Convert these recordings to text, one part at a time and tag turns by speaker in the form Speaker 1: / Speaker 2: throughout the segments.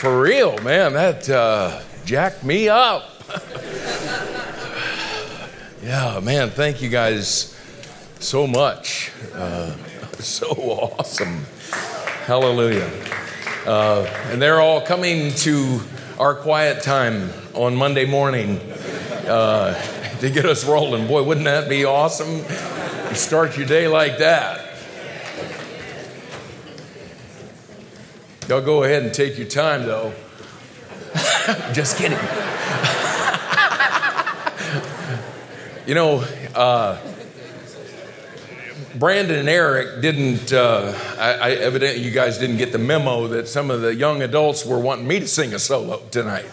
Speaker 1: for real, man. That uh, jacked me up. yeah, man. Thank you guys so much. Uh, so awesome. Hallelujah. Uh, and they're all coming to our quiet time on Monday morning uh, to get us rolling. Boy, wouldn't that be awesome? You start your day like that. Y'all go ahead and take your time, though. Just kidding. you know, uh, Brandon and Eric didn't, uh, I, I, evidently, you guys didn't get the memo that some of the young adults were wanting me to sing a solo tonight.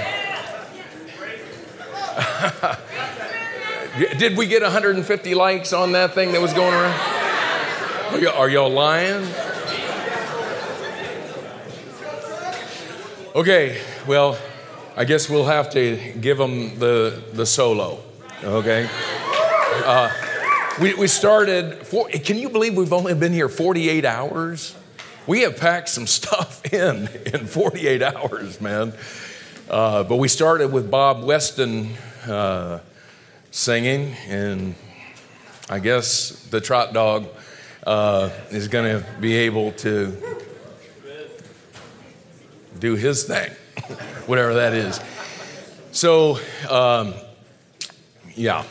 Speaker 1: Did we get 150 likes on that thing that was going around? Are, y- are y'all lying? Okay, well, I guess we'll have to give them the, the solo, okay? Uh, we, we started, for, can you believe we've only been here 48 hours? We have packed some stuff in in 48 hours, man. Uh, but we started with Bob Weston uh, singing, and I guess the trot dog uh, is going to be able to do his thing, whatever that is. So, um, yeah.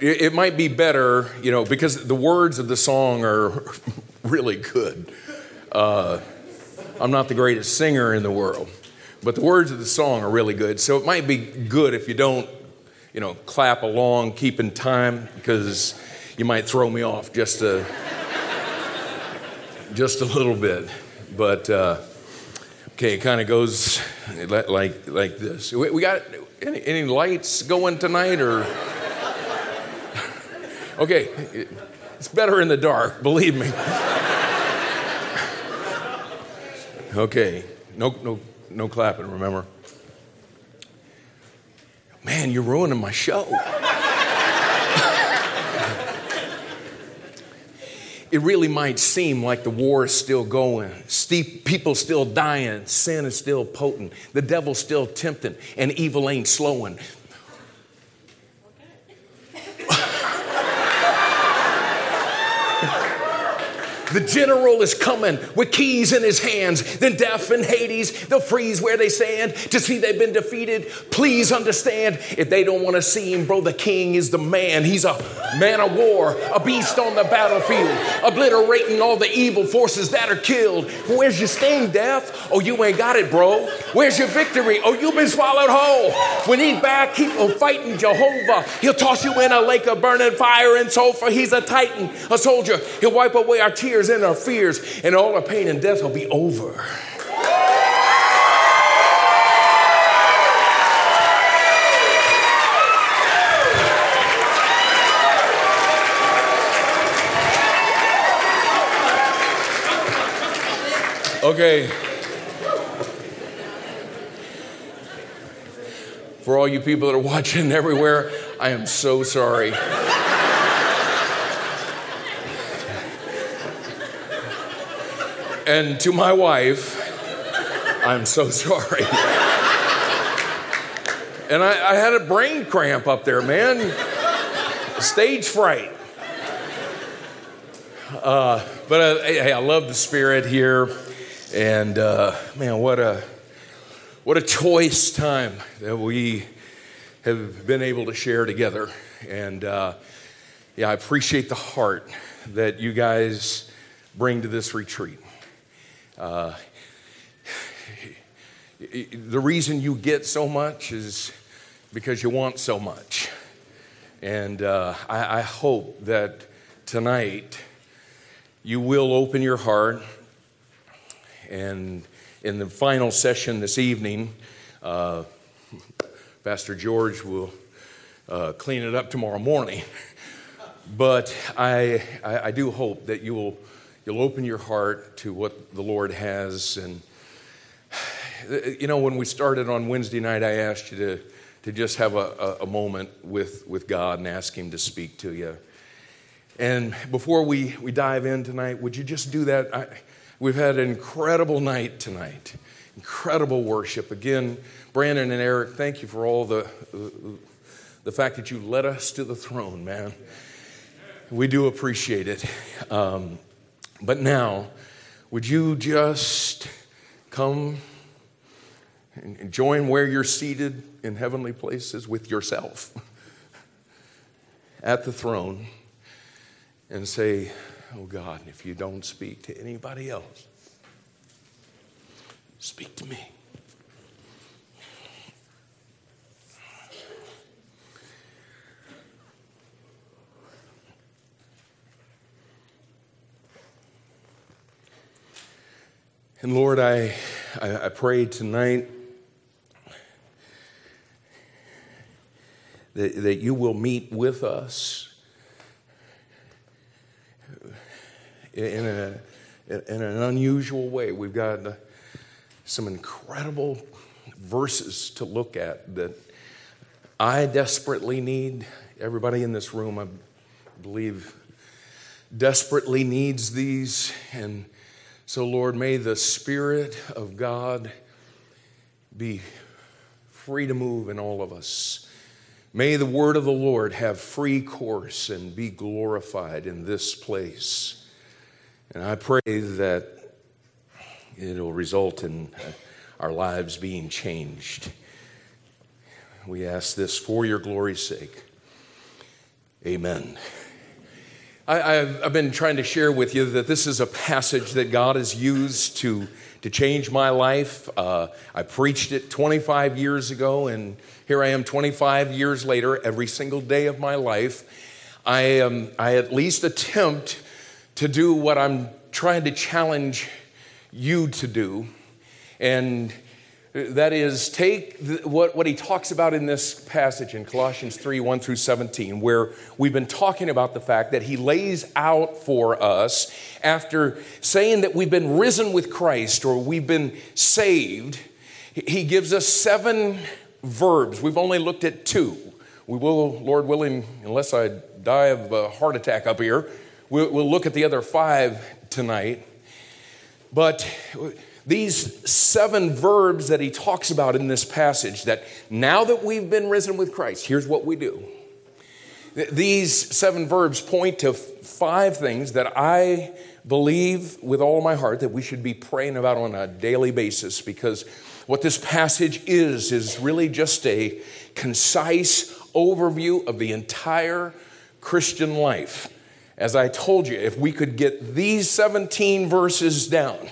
Speaker 1: It, it, might be better, you know, because the words of the song are really good. Uh, I'm not the greatest singer in the world, but the words of the song are really good. So it might be good if you don't, you know, clap along, keep in time, because you might throw me off just a, just a little bit. But uh, okay, it kind of goes like like this. We, we got any, any, lights going tonight, or okay? It's better in the dark, believe me. Okay, no no no clapping. Remember, man, you're ruining my show. it really might seem like the war is still going, people still dying, sin is still potent, the devil's still tempting, and evil ain't slowing. The general is coming with keys in his hands. Then death and Hades, they'll freeze where they stand to see they've been defeated. Please understand, if they don't want to see him, bro, the king is the man. He's a man of war, a beast on the battlefield, obliterating all the evil forces that are killed. Where's your sting, death? Oh, you ain't got it, bro. Where's your victory? Oh, you've been swallowed whole. When he's back, keep on fighting Jehovah. He'll toss you in a lake of burning fire and sulfur. He's a titan, a soldier. He'll wipe away our tears and our fears, and all our pain and death will be over. Okay. For all you people that are watching everywhere, I am so sorry. And to my wife, I'm so sorry. and I, I, had a brain cramp up there, man. Stage fright. Uh, but uh, hey, I love the spirit here. And uh, man, what a what a choice time that we have been able to share together. And uh, yeah, I appreciate the heart that you guys bring to this retreat. Uh, the reason you get so much is because you want so much. And uh, I, I, hope that tonight you will open your heart. And in the final session this evening, uh, Pastor George will uh, clean it up tomorrow morning. But I, I, I do hope that you will you'll open your heart to what the Lord has. And, you know, when we started on Wednesday night, I asked you to to just have a, a, moment with, with God and ask Him to speak to you. And before we, we dive in tonight, would you just do that? I, we've had an incredible night tonight, incredible worship. Again, Brandon and Eric, thank you for all the, the, the fact that you led us to the throne, man. We do appreciate it. Um, but now, would you just come and join where you're seated in heavenly places with yourself at the throne and say, Oh God, if you don't speak to anybody else, speak to me. And Lord, I, I, I pray tonight that, that you will meet with us in, a, in an unusual way. We've got some incredible verses to look at that I desperately need. Everybody in this room, I believe, desperately needs these. And so, Lord, may the Spirit of God be free to move in all of us. May the word of the Lord have free course and be glorified in this place. And I pray that it'll result in uh, our lives being changed. We ask this for your glory's sake. Amen. I, have been trying to share with you that this is a passage that God has used to, to change my life. Uh, I preached it 25 years ago, and here I am 25 years later, every single day of my life. I, um, I at least attempt to do what I'm trying to challenge you to do. And that is, take the, what, what he talks about in this passage in Colossians 3 1 through 17, where we've been talking about the fact that he lays out for us, after saying that we've been risen with Christ or we've been saved, he gives us seven verbs. We've only looked at two. We will, Lord willing, unless I die of a heart attack up here, we'll, we'll look at the other five tonight. But these seven verbs that he talks about in this passage that now that we've been risen with Christ, here's what we do. These seven verbs point to five things that I believe with all my heart that we should be praying about on a daily basis because what this passage is is really just a concise overview of the entire Christian life. As I told you, if we could get these 17 verses down,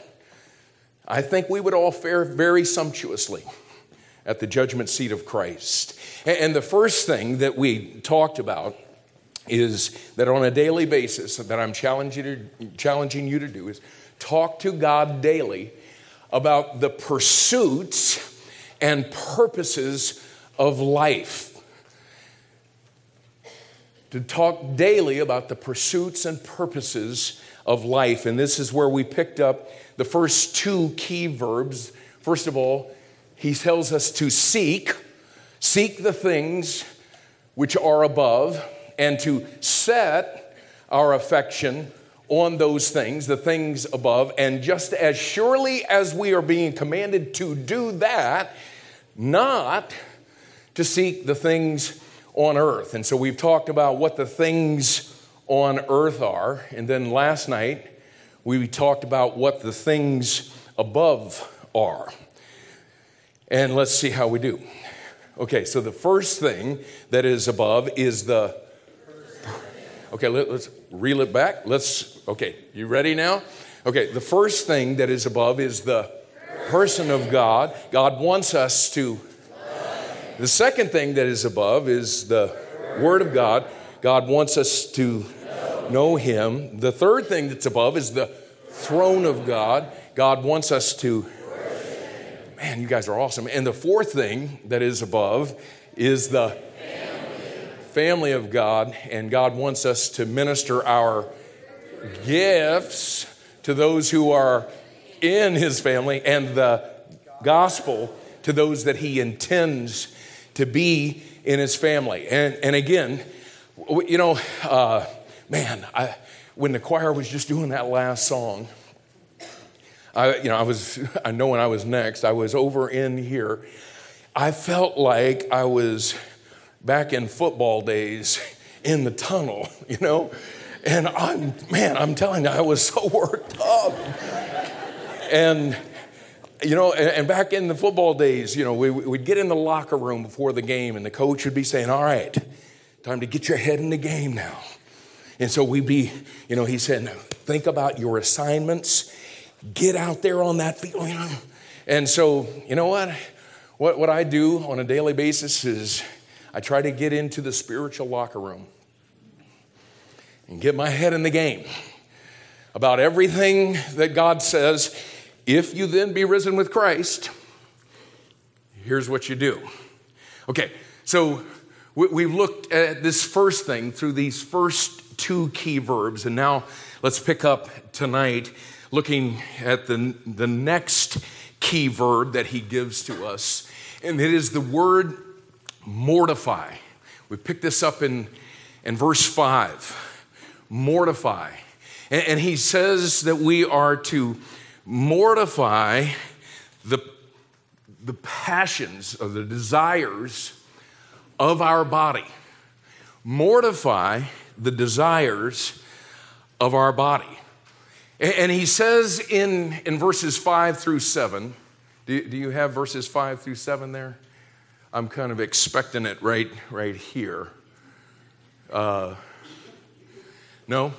Speaker 1: I think we would all fare very sumptuously at the judgment seat of Christ. And the first thing that we talked about is that on a daily basis that I'm challenging you to, challenging you to do is talk to God daily about the pursuits and purposes of life. To talk daily about the pursuits and purposes of life. And this is where we picked up the first two key verbs. First of all, he tells us to seek, seek the things which are above, and to set our affection on those things, the things above. And just as surely as we are being commanded to do that, not to seek the things on earth. And so we've talked about what the things on earth are. And then last night, we talked about what the things above are. And let's see how we do. Okay, so the first thing that is above is the. Okay, let, us reel it back. Let's. Okay, you ready now? Okay, the first thing that is above is the person of God. God wants us to. The second thing that is above is the Word of God. God wants us to know Him. The third thing that's above is the throne of God. God wants us to. Man, you guys are awesome. And the fourth thing that is above is the family of God. And God wants us to minister our gifts to those who are in His family and the gospel to those that He intends to be in his family. And, and again, you know, uh, man, I, when the choir was just doing that last song, I, you know, I was, I know when I was next, I was over in here. I felt like I was back in football days in the tunnel, you know? And I'm, man, I'm telling you, I was so worked up. and, you know, and, back in the football days, you know, we, we'd get in the locker room before the game, and the coach would be saying, All right, time to get your head in the game now. And so we'd be, you know, he said, Think about your assignments, get out there on that field, you know. And so, you know what? What, what I do on a daily basis is I try to get into the spiritual locker room and get my head in the game about everything that God says. If you then be risen with Christ, here's what you do. Okay, so we've looked at this first thing through these first two key verbs, and now let's pick up tonight looking at the, the next key verb that he gives to us, and it is the word mortify. We pick this up in, in verse 5 mortify. And, and he says that we are to mortify the, the passions or the desires of our body. Mortify the desires of our body. And he says in, in verses 5 through 7, do, do you have verses 5 through 7 there? I'm kind of expecting it right, right here. Uh, no?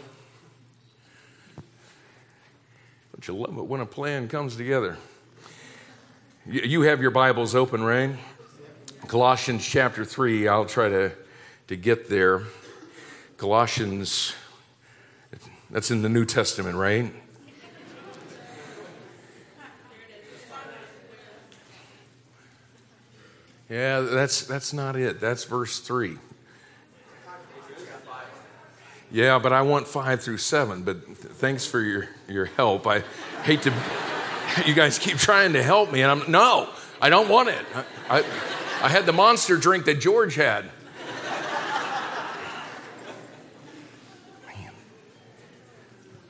Speaker 1: Don't you love it when a plan comes together? You have your Bibles open, right? Colossians chapter 3, I'll try to, to get there. Colossians, that's in the New Testament, right? Yeah, that's, that's not it. That's verse 3. Yeah, but I want five through seven. But th- thanks for your, your help. I hate to, you guys keep trying to help me, and I'm, no, I don't want it. I, I, I had the monster drink that George had.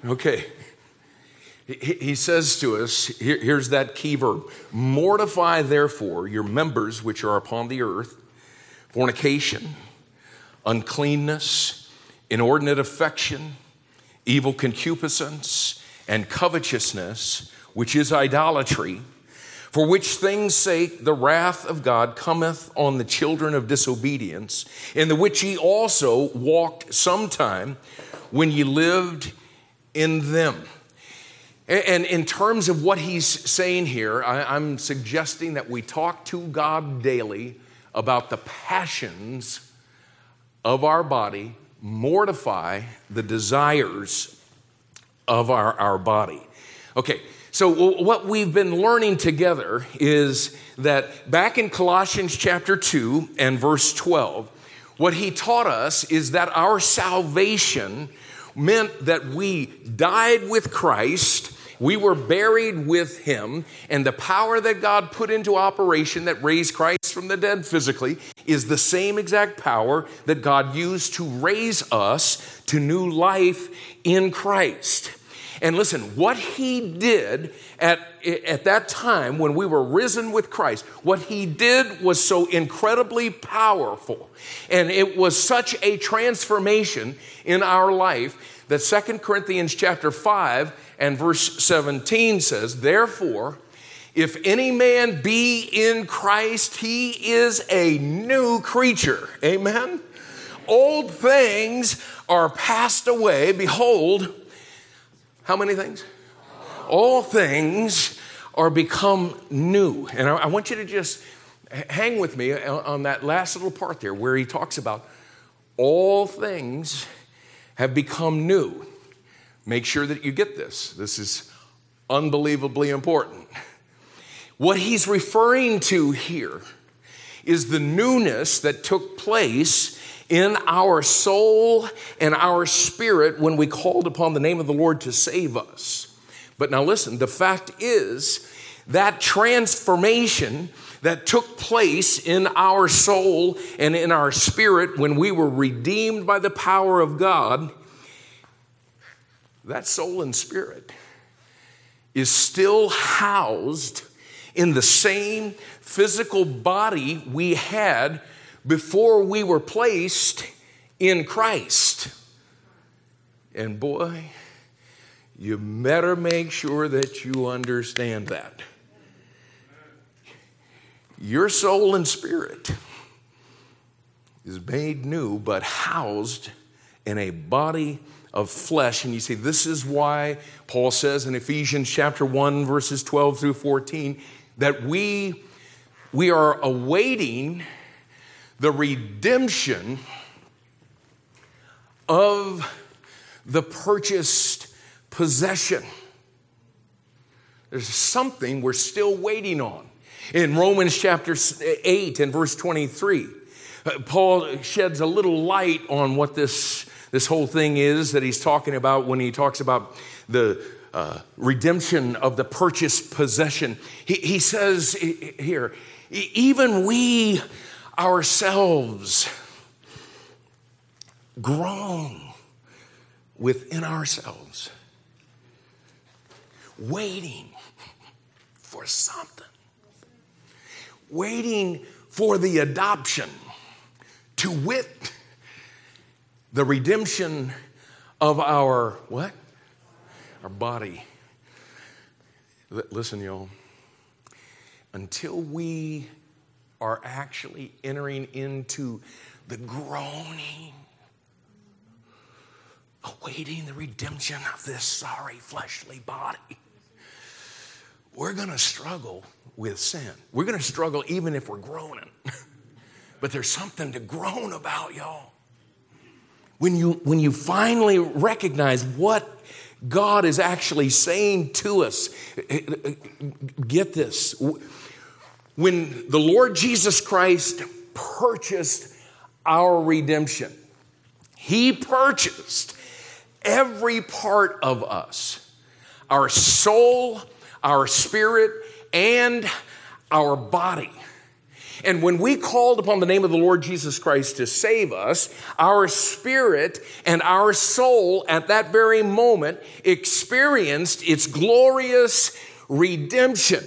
Speaker 1: Okay. He, says to us, here's that key verb. Mortify, therefore, your members which are upon the earth. Fornication, uncleanness, inordinate affection, evil concupiscence, and covetousness, which is idolatry, for which things' sake the wrath of God cometh on the children of disobedience, in the which ye also walked sometime when ye lived in them. And in terms of what he's saying here, I'm suggesting that we talk to God daily about the passions of our body mortify the desires of our, our body. Okay, so what we've been learning together is that back in Colossians chapter 2 and verse 12, what he taught us is that our salvation meant that we died with Christ we were buried with him, and the power that God put into operation that raised Christ from the dead physically is the same exact power that God used to raise us to new life in Christ. And listen, what he did at, at that time when we were risen with Christ, what he did was so incredibly powerful. And it was such a transformation in our life that Second Corinthians chapter 5 and verse 17 says, Therefore, if any man be in Christ, he is a new creature. Amen? Old things are passed away. Behold, how many things? All things are become new. And I want you to just hang with me on that last little part there where he talks about all things have become new. Make sure that you get this. This is unbelievably important. What he's referring to here is the newness that took place in our soul and our spirit when we called upon the name of the Lord to save us. But now listen, the fact is that transformation that took place in our soul and in our spirit when we were redeemed by the power of God, that soul and spirit is still housed in the same physical body we had before we were placed in Christ. And boy, you better make sure that you understand that. Your soul and spirit is made new, but housed in a body of flesh. And you see, this is why Paul says in Ephesians chapter 1, verses 12 through 14, that we, we are awaiting the redemption of the purchased possession. There's something we're still waiting on. In Romans chapter 8 and verse 23, uh, Paul sheds a little light on what this, this whole thing is that he's talking about when he talks about the uh, redemption of the purchased possession. He, he says here, even we ourselves groan within ourselves, waiting for something waiting for the adoption, to wit, the redemption of our what? Our body. L- listen, y'all. Until we are actually entering into the groaning, awaiting the redemption of this sorry fleshly body, we're going to struggle with sin. We're going to struggle even if we're groaning. but there's something to groan about, y'all. When you, when you finally recognize what God is actually saying to us, eh, eh, eh, get this. When the Lord Jesus Christ purchased our redemption, He purchased every part of us our soul, our spirit, and our body. And when we called upon the name of the Lord Jesus Christ to save us, our spirit and our soul at that very moment experienced its glorious redemption.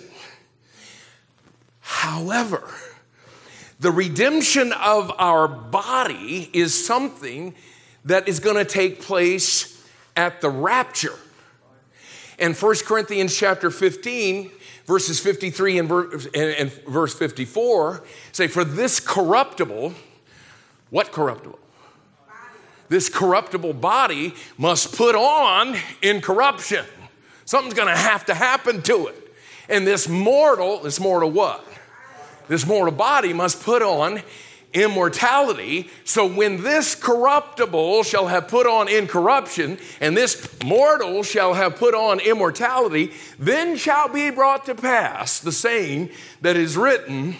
Speaker 1: However, the redemption of our body is something that is going to take place at the rapture. And 1 Corinthians chapter 15 verses 53 and, and verse 54 say, For this corruptible, what corruptible? This corruptible body must put on incorruption. Something's gonna have to happen to it. And this mortal, this mortal what? This mortal body must put on immortality. So when this corruptible shall have put on incorruption, and this mortal shall have put on immortality, then shall be brought to pass the saying that is written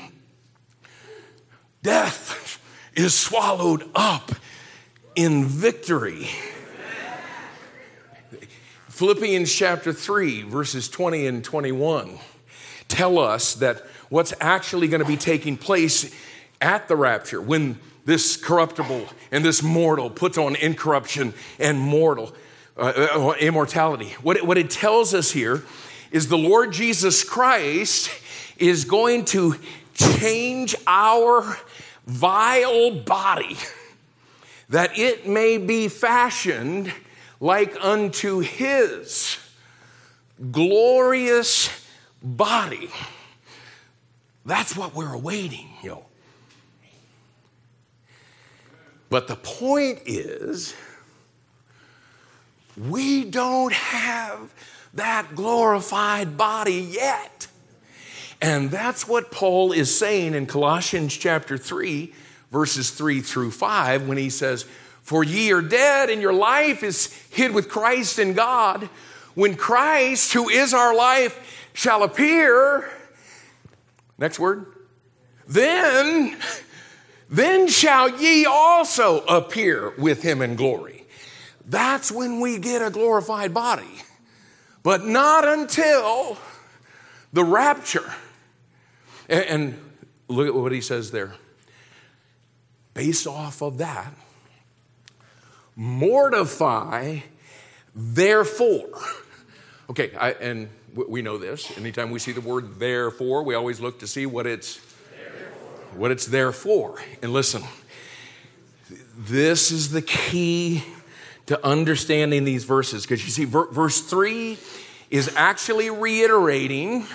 Speaker 1: Death is swallowed up in victory. Philippians chapter 3, verses 20 and 21 tell us that what's actually going to be taking place at the rapture, when this corruptible and this mortal puts on incorruption and mortal uh, uh, immortality. What it, what it tells us here is the Lord Jesus Christ is going to change our vile body that it may be fashioned like unto his glorious body. That's what we're awaiting, yo. But the point is, we don't have that glorified body yet. And that's what Paul is saying in Colossians chapter 3, verses 3 through 5, when he says, For ye are dead, and your life is hid with Christ in God. When Christ, who is our life, shall appear, next word, then then shall ye also appear with him in glory. That's when we get a glorified body, but not until the rapture. And look at what he says there. Based off of that, mortify, therefore. Okay, I, and we know this. Anytime we see the word therefore, we always look to see what it's what it's there for. And listen, this is the key to understanding these verses because you see, verse 3 is actually reiterating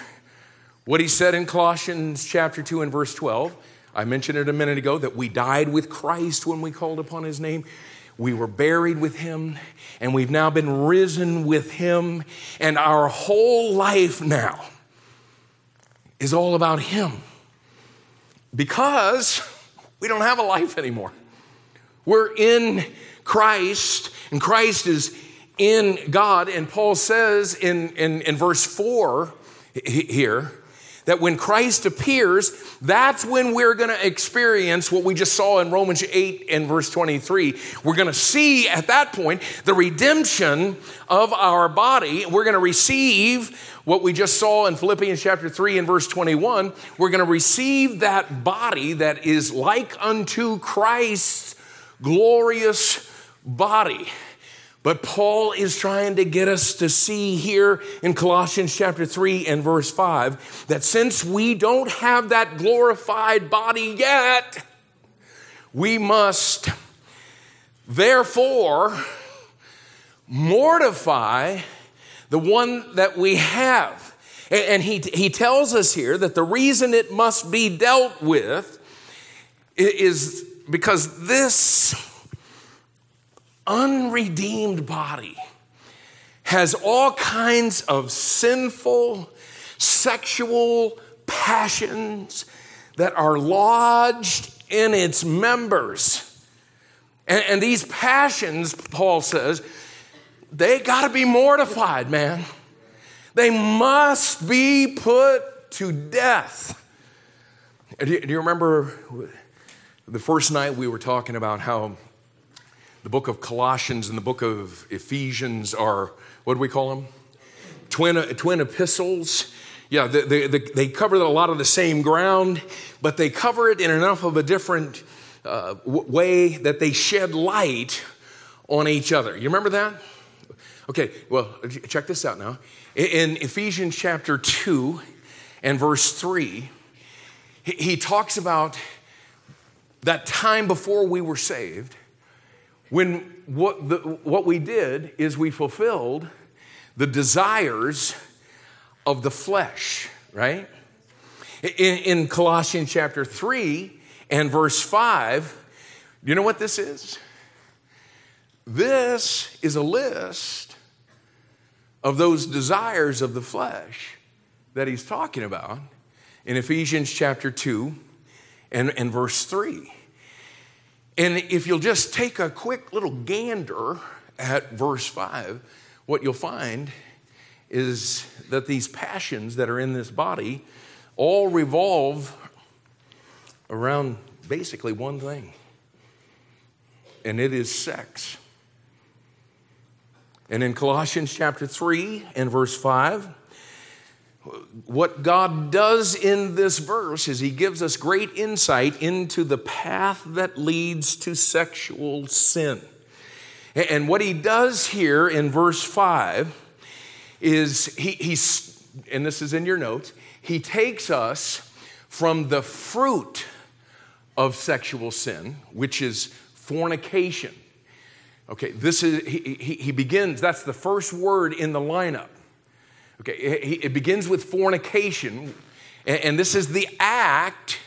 Speaker 1: what he said in Colossians chapter 2 and verse 12. I mentioned it a minute ago that we died with Christ when we called upon his name. We were buried with him, and we've now been risen with him, and our whole life now is all about him because we don't have a life anymore. We're in Christ, and Christ is in God. And Paul says in, in, in verse 4 here that when Christ appears, that's when we're going to experience what we just saw in Romans 8 and verse 23. We're going to see at that point the redemption of our body. We're going to receive what we just saw in Philippians chapter 3 and verse 21. We're going to receive that body that is like unto Christ's glorious body. But Paul is trying to get us to see here in Colossians chapter 3 and verse 5 that since we don't have that glorified body yet, we must therefore mortify the one that we have. And he, he tells us here that the reason it must be dealt with is because this unredeemed body has all kinds of sinful sexual passions that are lodged in its members. And, and these passions, Paul says, they got to be mortified, man. They must be put to death. Do you, do you remember the first night we were talking about how the book of Colossians and the book of Ephesians are, what do we call them? Twin, twin epistles. Yeah, they, they, they cover a lot of the same ground, but they cover it in enough of a different uh, way that they shed light on each other. You remember that? Okay, well, check this out now. In Ephesians chapter 2 and verse 3, he talks about that time before we were saved when what, the, what we did is we fulfilled the desires of the flesh, right? In, in Colossians chapter 3 and verse 5, you know what this is? This is a list of those desires of the flesh that he's talking about in Ephesians chapter 2 and, and verse 3. And if you'll just take a quick little gander at verse 5, what you'll find is that these passions that are in this body all revolve around basically one thing, and it is sex. And in Colossians chapter 3 and verse 5, what God does in this verse is He gives us great insight into the path that leads to sexual sin. And what He does here in verse 5 is He, He's, and this is in your notes, He takes us from the fruit of sexual sin, which is fornication. Okay, this is, he, he, he begins, that's the first word in the lineup. Okay, it begins with fornication, and this is the act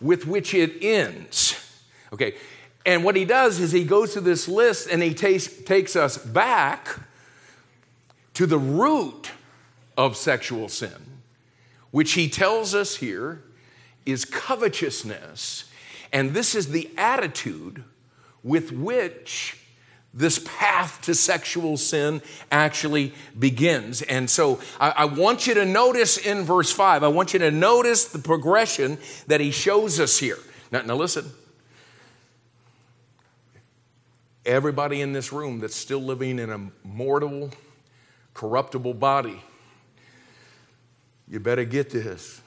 Speaker 1: with which it ends. Okay, and what he does is he goes to this list and he takes, takes us back to the root of sexual sin, which he tells us here is covetousness. And this is the attitude with which this path to sexual sin actually begins. And so I, I, want you to notice in verse 5, I want you to notice the progression that he shows us here. Now, now listen. Everybody in this room that's still living in a mortal, corruptible body, you better get this.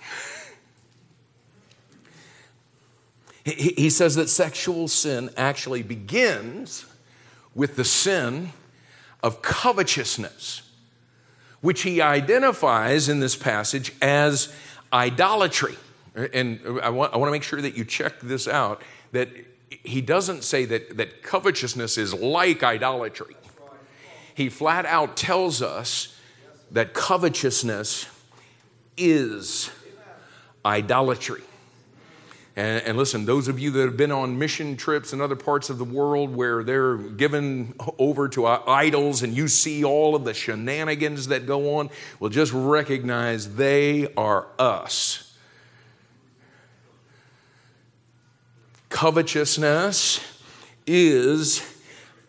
Speaker 1: He, he says that sexual sin actually begins with the sin of covetousness, which he identifies in this passage as idolatry. And I want, I want to make sure that you check this out that he doesn't say that, that covetousness is like idolatry. He flat out tells us that covetousness is idolatry. And, and, listen, those of you that have been on mission trips in other parts of the world where they're given over to idols and you see all of the shenanigans that go on, will just recognize they are us. Covetousness is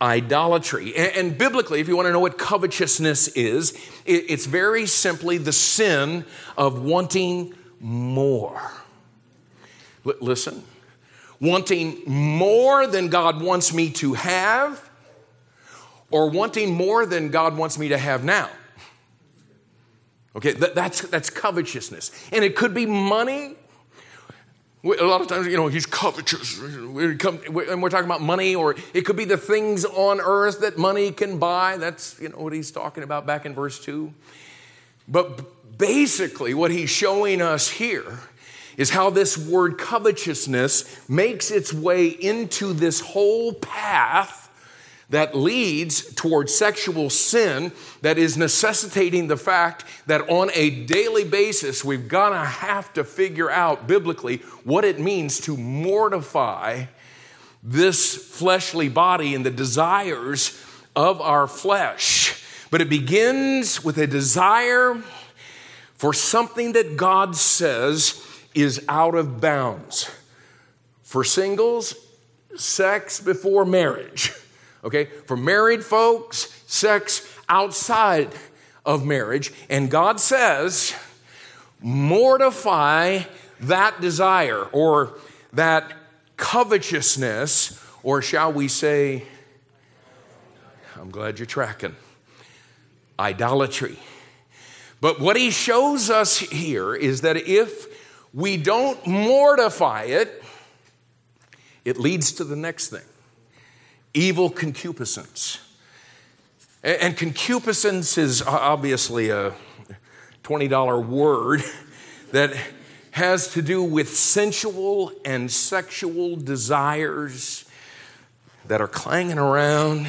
Speaker 1: idolatry. And, and, biblically, if you want to know what covetousness is, it, it's very simply the sin of wanting more. L- listen, wanting more than God wants me to have, or wanting more than God wants me to have now. Okay, that, that's, that's covetousness. And it could be money. A lot of times, you know, he's covetous. And we're talking about money, or it could be the things on earth that money can buy. That's, you know, what he's talking about back in verse 2. But basically, what he's showing us here is how this word covetousness makes its way into this whole path that leads towards sexual sin that is necessitating the fact that on a daily basis we've got to have to figure out biblically what it means to mortify this fleshly body and the desires of our flesh. But it begins with a desire for something that God says is out of bounds. For singles, sex before marriage. Okay? For married folks, sex outside of marriage. And God says, mortify that desire or that covetousness, or shall we say, I'm glad you're tracking, idolatry. But what he shows us here is that if we don't mortify it, it leads to the next thing evil concupiscence. And concupiscence is obviously a $20 word that has to do with sensual and sexual desires that are clanging around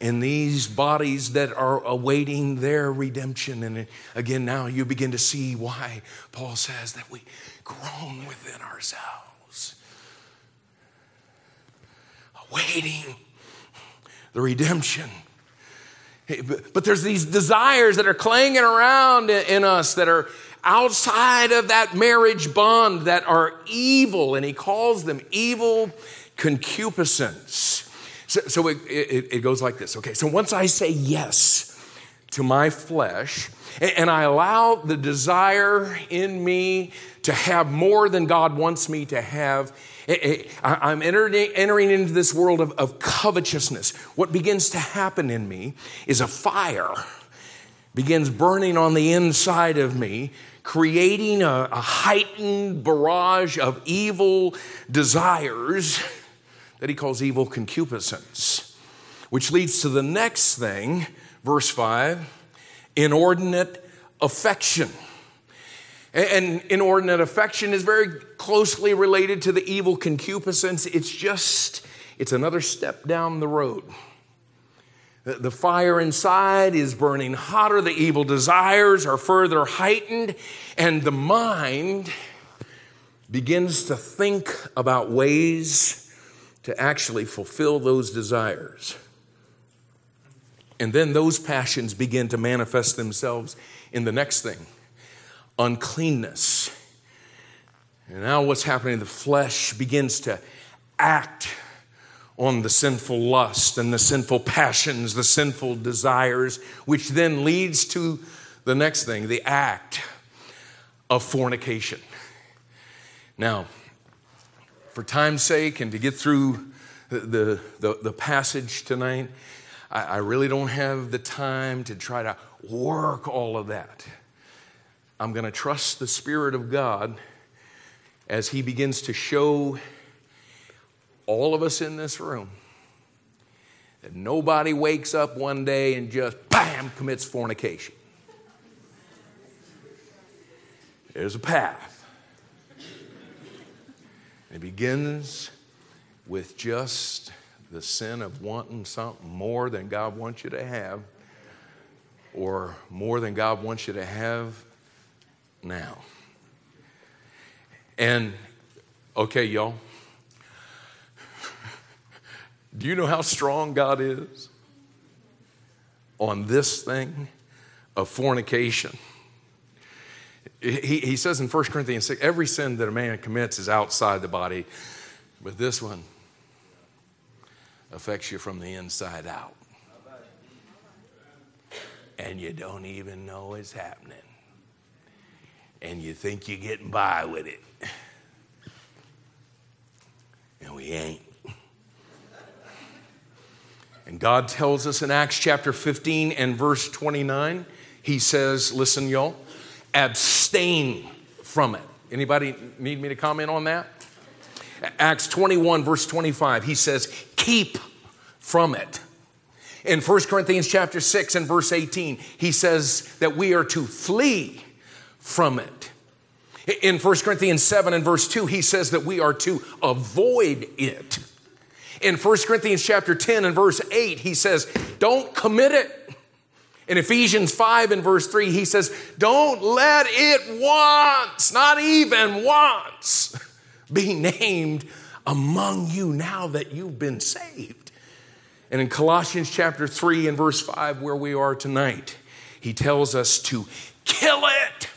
Speaker 1: in these bodies that are awaiting their redemption. And again, now you begin to see why Paul says that we groan within ourselves, awaiting the redemption. But there's these desires that are clanging around in us that are outside of that marriage bond that are evil, and he calls them evil concupiscence. So, so it, it, it, goes like this. Okay, so once I say yes to my flesh, and, and I allow the desire in me to have more than God wants me to have, I'm entering, into this world of, of covetousness. What begins to happen in me is a fire begins burning on the inside of me, creating a, a heightened barrage of evil desires that he calls evil concupiscence, which leads to the next thing, verse 5 inordinate affection. And inordinate affection is very closely related to the evil concupiscence. It's just, it's another step down the road. The fire inside is burning hotter, the evil desires are further heightened, and the mind begins to think about ways to actually fulfill those desires. And then those passions begin to manifest themselves in the next thing uncleanness. And now what's happening? The flesh begins to act on the sinful lust and the sinful passions, the sinful desires, which then leads to the next thing the act of fornication. Now, for time's sake and to get through the, the, the, passage tonight, I, I really don't have the time to try to work all of that. I'm going to trust the Spirit of God as He begins to show all of us in this room, that nobody wakes up one day and just bam commits fornication. There's a path. It begins with just the sin of wanting something more than God wants you to have, or more than God wants you to have now. And, okay, y'all, do you know how strong God is on this thing of fornication? He, he says in 1 Corinthians 6 every sin that a man commits is outside the body, but this one affects you from the inside out. And you don't even know it's happening. And you think you're getting by with it. And we ain't. And God tells us in Acts chapter 15 and verse 29, He says, listen, y'all, abstain from it. Anybody need me to comment on that? Acts 21, verse 25, he says, keep from it. In 1 Corinthians chapter 6 and verse 18, he says that we are to flee from it. In 1 Corinthians 7 and verse 2, he says that we are to avoid it. In 1 Corinthians chapter 10 and verse 8, he says, don't commit it. In Ephesians 5 and verse 3, he says, don't let it once, not even once, be named among you now that you've been saved. And in Colossians chapter 3 and verse 5, where we are tonight, he tells us to kill it.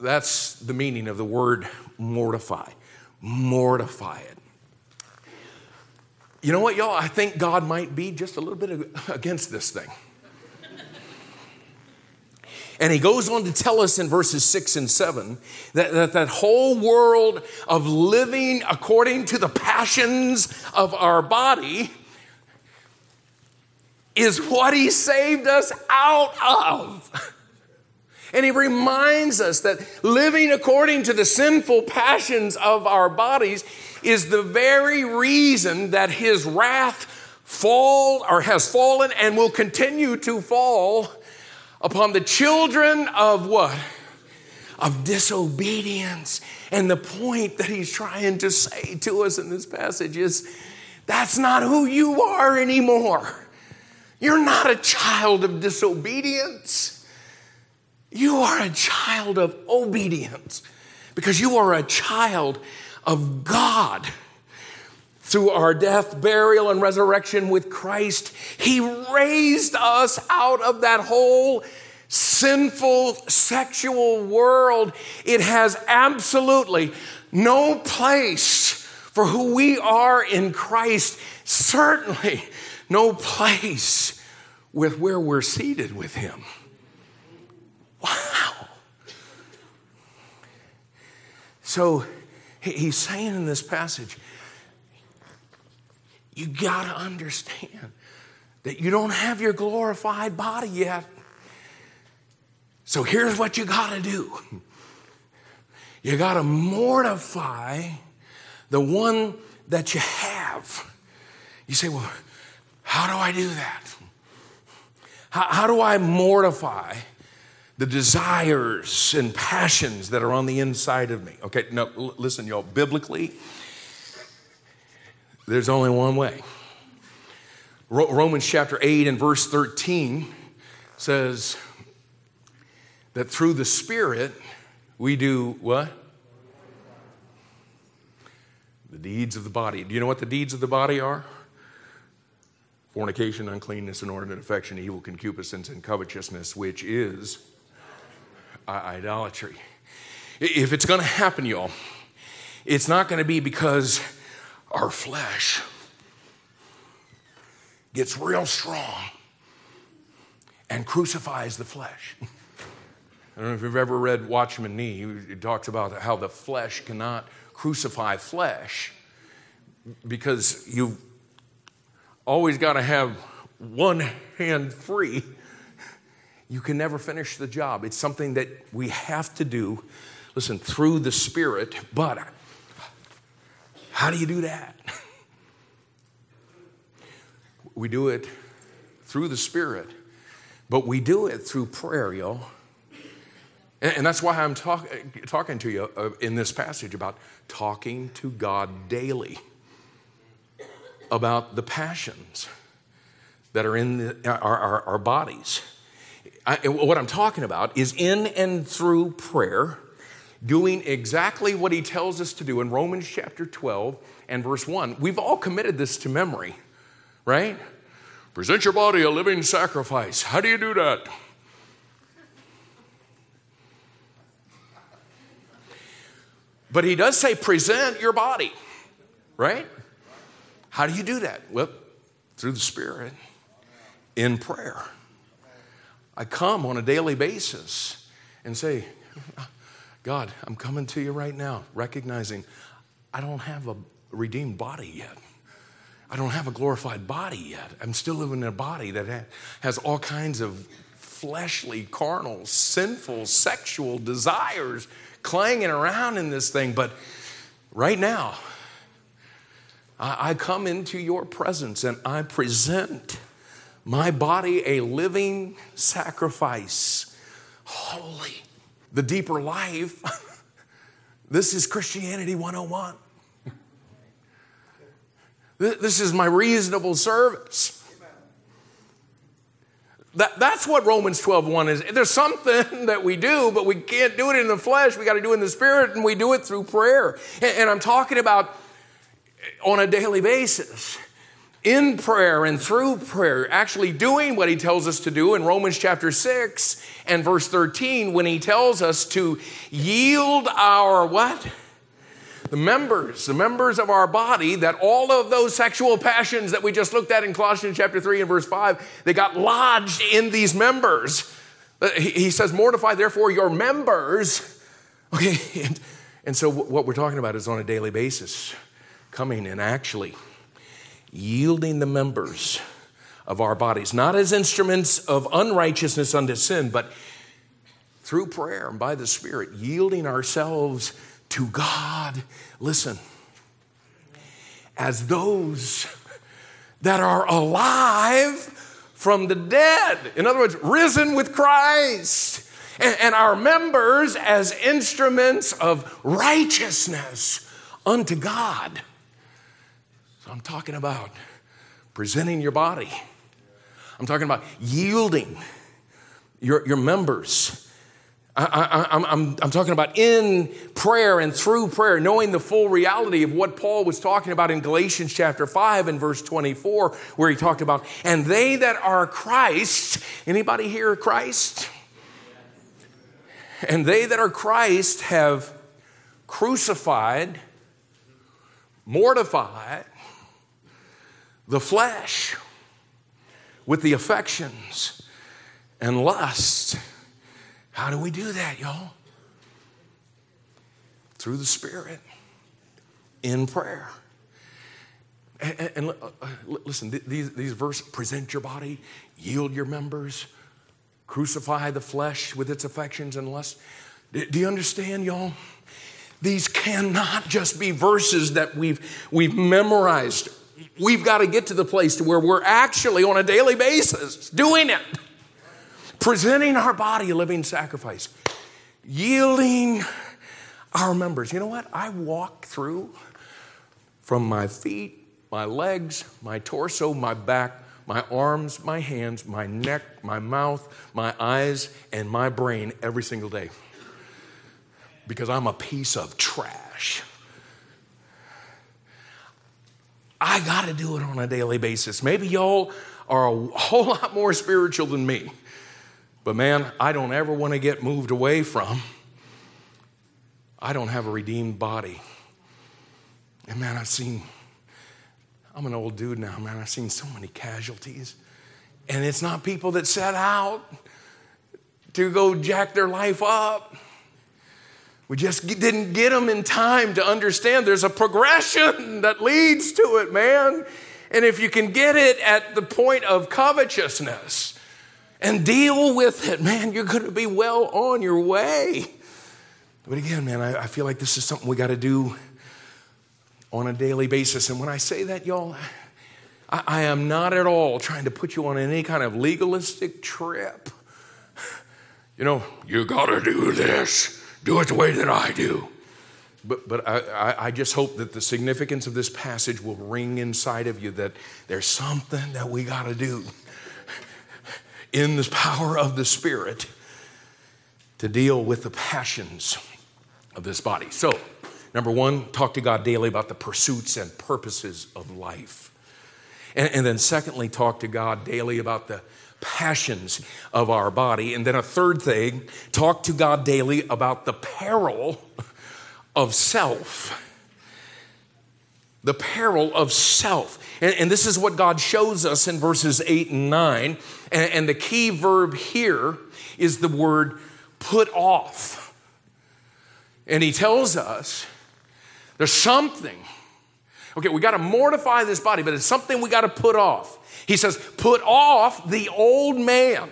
Speaker 1: That's the meaning of the word mortify. Mortify it. You know what, y'all? I think God might be just a little bit against this thing. And he goes on to tell us in verses six and seven that, that that whole world of living according to the passions of our body is what he saved us out of. And he reminds us that living according to the sinful passions of our bodies is the very reason that his wrath fall or has fallen and will continue to fall upon the children of what? Of disobedience. And the point that he's trying to say to us in this passage is that's not who you are anymore. You're not a child of disobedience. You are a child of obedience because you are a child of God. Through our death, burial, and resurrection with Christ, He raised us out of that whole sinful sexual world. It has absolutely no place for who we are in Christ, certainly no place with where we're seated with Him. Wow. So he's saying in this passage, you got to understand that you don't have your glorified body yet. So here's what you got to do you got to mortify the one that you have. You say, well, how do I do that? How, how do I mortify the desires and passions that are on the inside of me. Okay, no, l- listen, y'all, biblically, there's only one way. Ro- Romans chapter 8 and verse 13 says that through the Spirit we do what? The deeds of the body. Do you know what the deeds of the body are? Fornication, uncleanness, inordinate affection, evil concupiscence, and covetousness, which is idolatry. If it's going to happen, y'all, it's not going to be because our flesh gets real strong and crucifies the flesh. I don't know if you've ever read Watchman Nee. He talks about how the flesh cannot crucify flesh because you've always got to have one hand free you can never finish the job. It's something that we have to do, listen, through the Spirit. But How do you do that? We do it through the Spirit, but we do it through prayer, y'all. And, that's why I'm talk, talking to you uh, in this passage about talking to God daily about the passions that are in the, our, our, our, bodies. I, what I'm talking about is in and through prayer, doing exactly what he tells us to do in Romans chapter 12 and verse 1. We've all committed this to memory, right? Present your body a living sacrifice. How do you do that? But he does say, present your body, right? How do you do that? Well, through the Spirit, in prayer. I come on a daily basis and say, God, I'm coming to you right now, recognizing I don't have a redeemed body yet. I don't have a glorified body yet. I'm still living in a body that has all kinds of fleshly, carnal, sinful, sexual desires clanging around in this thing. But right now, I come into your presence and I present my body a living sacrifice, holy. The deeper life, this is Christianity 101. This is my reasonable service. That, that's what Romans 12 1 is. There's something that we do, but we can't do it in the flesh. We got to do it in the spirit, and we do it through prayer. And, and I'm talking about on a daily basis in prayer and through prayer, actually doing what he tells us to do in Romans chapter 6 and verse 13 when he tells us to yield our what? the members, the members of our body, that all of those sexual passions that we just looked at in Colossians chapter 3 and verse 5, they got lodged in these members. Uh, he says, Mortify therefore your members. Okay, and, and so what we're talking about is on a daily basis, coming and actually yielding the members of our bodies, not as instruments of unrighteousness unto sin, but through prayer and by the Spirit, yielding ourselves to God, listen, as those that are alive from the dead. In other words, risen with Christ. And, our members as instruments of righteousness unto God. I'm talking about presenting your body. I'm talking about yielding your, your members I, am I'm, I'm talking about in prayer and through prayer, knowing the full reality of what Paul was talking about in Galatians chapter 5 and verse 24, where he talked about, and they that are Christ, anybody here Christ? And they that are Christ have crucified, mortified the flesh with the affections and lusts how do we do that, y'all? Through the Spirit, in prayer. And, and, uh, uh listen, these, these verses present your body, yield your members, crucify the flesh with its affections and lusts. Do you understand, y'all? These cannot just be verses that we've, we've memorized. We've got to get to the place to where we're actually on a daily basis doing it presenting our body a living sacrifice, yielding our members. You know what? I walk through from my feet, my legs, my torso, my back, my arms, my hands, my neck, my mouth, my eyes, and my brain every single day. Because I'm a piece of trash. I got to do it on a daily basis. Maybe y'all are a whole lot more spiritual than me. But man, I don't ever want to get moved away from. I don't have a redeemed body. And man, I've seen, I'm an old dude now, man. I've seen so many casualties. And it's not people that set out to go jack their life up. We just didn't get them in time to understand there's a progression that leads to it, man. And if you can get it at the point of covetousness, and deal with it, man. You're going to be well on your way. But again, man, I, I feel like this is something we got to do on a daily basis. And when I say that, y'all, I, I am not at all trying to put you on any kind of legalistic trip. You know, you gotta do this, do it the way that I do. But, but I, I just hope that the significance of this passage will ring inside of you that there's something that we got to do in the power of the Spirit to deal with the passions of this body. So, number one, talk to God daily about the pursuits and purposes of life. And, and then, secondly, talk to God daily about the passions of our body. And then, a third thing, talk to God daily about the peril of self. The peril of self. And, and, this is what God shows us in verses 8 and 9. And, and the key verb here is the word put off. And he tells us there's something. Okay, we got to mortify this body, but it's something we got to put off. He says, put off the old man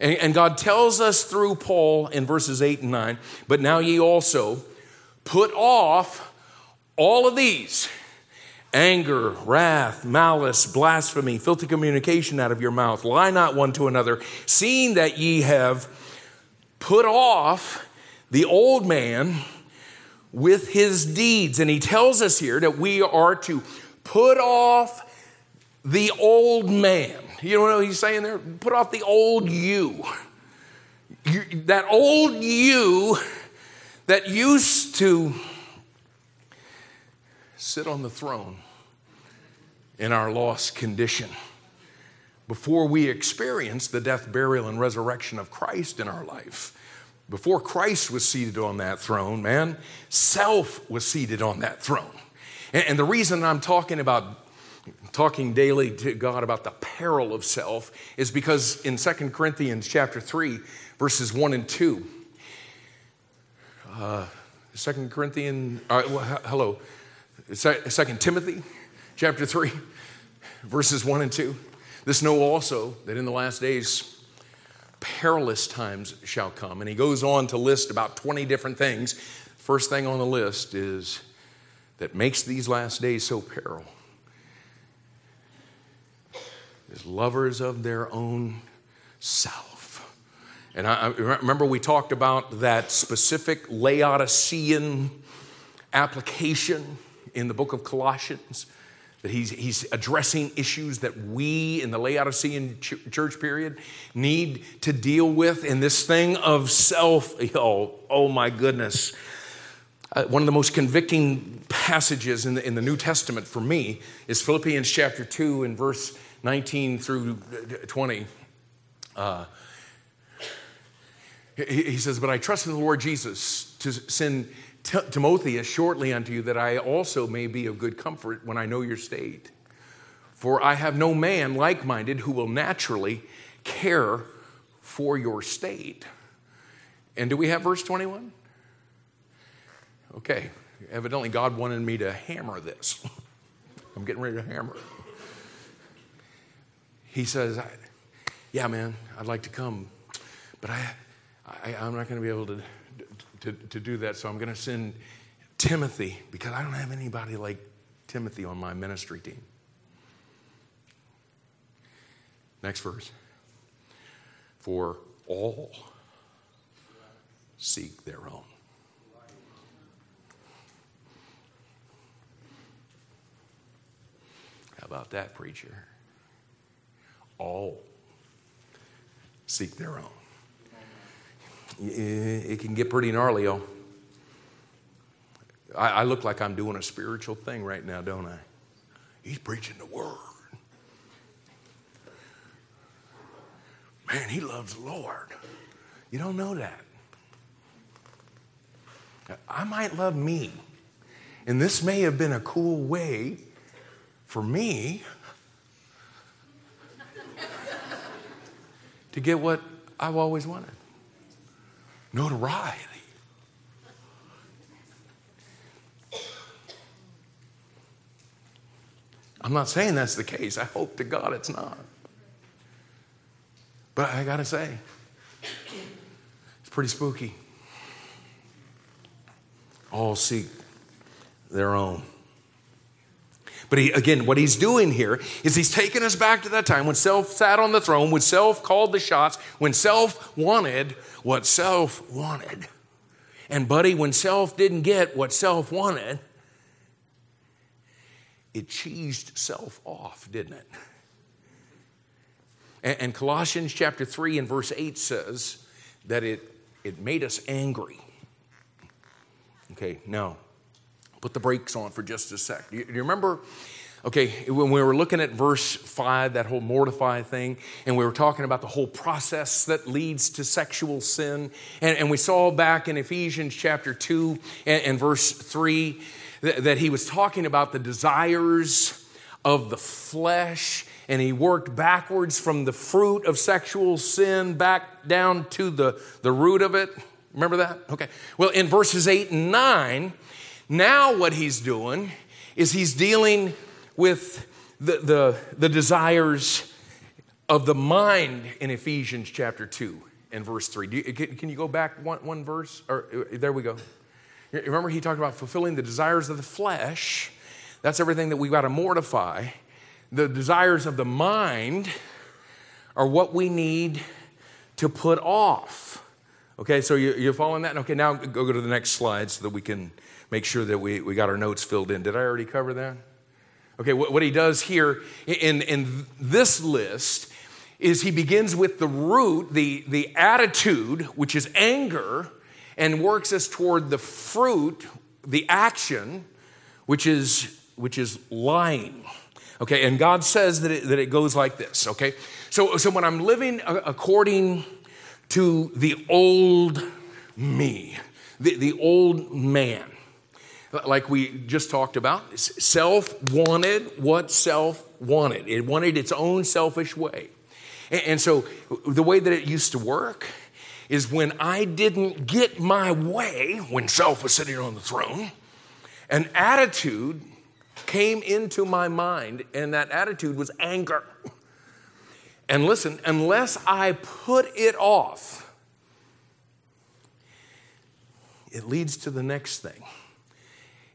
Speaker 1: and, and God tells us through Paul in verses 8 and 9, but now ye also put off all of these anger, wrath, malice, blasphemy, filthy communication out of your mouth. Lie not one to another, seeing that ye have put off the old man with his deeds. And he tells us here that we are to put off the old man. You know what he's saying there? Put off the old you. you that old you that used to sit on the throne in our lost condition before we experience the death, burial, and resurrection of Christ in our life. Before Christ was seated on that throne, man, self was seated on that throne. And, and the reason I'm talking about talking daily to God about the peril of self is because in 2 Corinthians chapter 3, verses 1 and 2, uh, 2 Corinthians, uh, well, hello, 2 Timothy chapter 3, verses 1 and 2. This know also that in the last days perilous times shall come. And he goes on to list about 20 different things. First thing on the list is that makes these last days so peril is lovers of their own self. And I, I remember we talked about that specific Laodicean application in the book of Colossians that he's, he's addressing issues that we in the Laodicean ch- church period need to deal with. in this thing of self, oh, oh my goodness. Uh, one of the most convicting passages in the, in the New Testament for me is Philippians chapter 2 and verse 19 through 20. Uh, he, says, But I trust in the Lord Jesus to send Timotheus shortly unto you, that I also may be of good comfort when I know your state. For I have no man like minded who will naturally care for your state. And do we have verse 21? Okay, evidently God wanted me to hammer this. I'm getting ready to hammer he says, Yeah, man, I'd like to come, but I, I, am not going to be able to, to, to do that, so I'm going to send Timothy because I don't have anybody like Timothy on my ministry team. Next verse. For all seek their own. How about that, preacher? all seek their own. It can get pretty gnarly, oh. I, look like I'm doing a spiritual thing right now, don't I? He's preaching the word. Man, he loves the Lord. You don't know that. I might love me. And this may have been a cool way for me to get what I've always wanted notoriety. I'm not saying that's the case. I hope to God it's not. But I got to say, it's pretty spooky. All seek their own. But he, again, what he's doing here is he's taking us back to that time when self sat on the throne, when self called the shots, when self wanted what self wanted. And, buddy, when self didn't get what self wanted, it cheesed self off, didn't it? And, and Colossians chapter 3 and verse 8 says that it, it made us angry. Okay, now, put the brakes on for just a sec. Do you, you remember? Okay, when we were looking at verse 5, that whole mortify thing, and we were talking about the whole process that leads to sexual sin, and, and we saw back in Ephesians chapter 2 and, and verse 3 that, that he was talking about the desires of the flesh, and he worked backwards from the fruit of sexual sin back down to the, the root of it. Remember that? Okay. Well, in verses 8 and 9, now what he's doing is he's dealing with the, the, the desires of the mind in Ephesians chapter 2 and verse 3. You, can, can, you go back one, one verse? Or, uh, there we go. Remember, he talked about fulfilling the desires of the flesh. That's everything that we've got to mortify. The desires of the mind are what we need to put off. Okay, so you, you're following that? Okay, now go, go to the next slide so that we can make sure that we, we got our notes filled in. Did I already cover that? Okay, what, what he does here in, in this list is he begins with the root, the, the attitude, which is anger, and works us toward the fruit, the action, which is, which is lying. Okay, and God says that it, that it goes like this, okay? So, so when I'm living according to the old me, the, the old man, like we just talked about, self wanted what self wanted. It wanted its own selfish way. And so the way that it used to work is when I didn't get my way, when self was sitting on the throne, an attitude came into my mind, and that attitude was anger. And listen, unless I put it off, it leads to the next thing.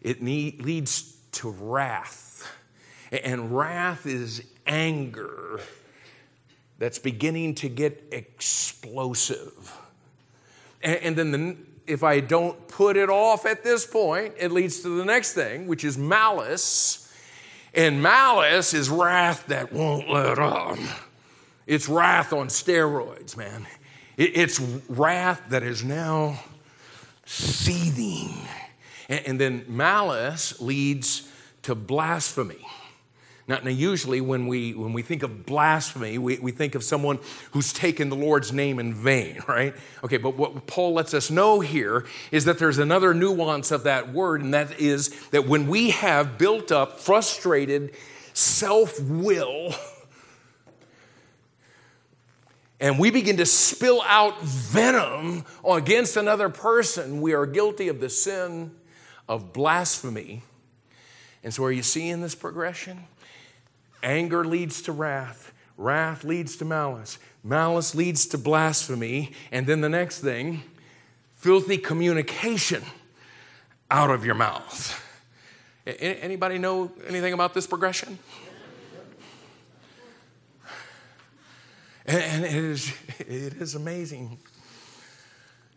Speaker 1: It need, leads to wrath. And wrath is anger that's beginning to get explosive. And, and then the, if I don't put it off at this point, it leads to the next thing, which is malice. And malice is wrath that won't let up. It's wrath on steroids, man. It's wrath that is now seething. And, and then malice leads to blasphemy. Now, now, usually when we, when we think of blasphemy, we, we think of someone who's taken the Lord's name in vain, right? Okay, but what Paul lets us know here is that there's another nuance of that word, and that is that when we have built up frustrated self will, and we begin to spill out venom against another person, we are guilty of the sin of blasphemy. And so, are you seeing this progression? Anger leads to wrath, wrath leads to malice, malice leads to blasphemy, and then the next thing, filthy communication out of your mouth. Anybody know anything about this progression? And it is, it is amazing.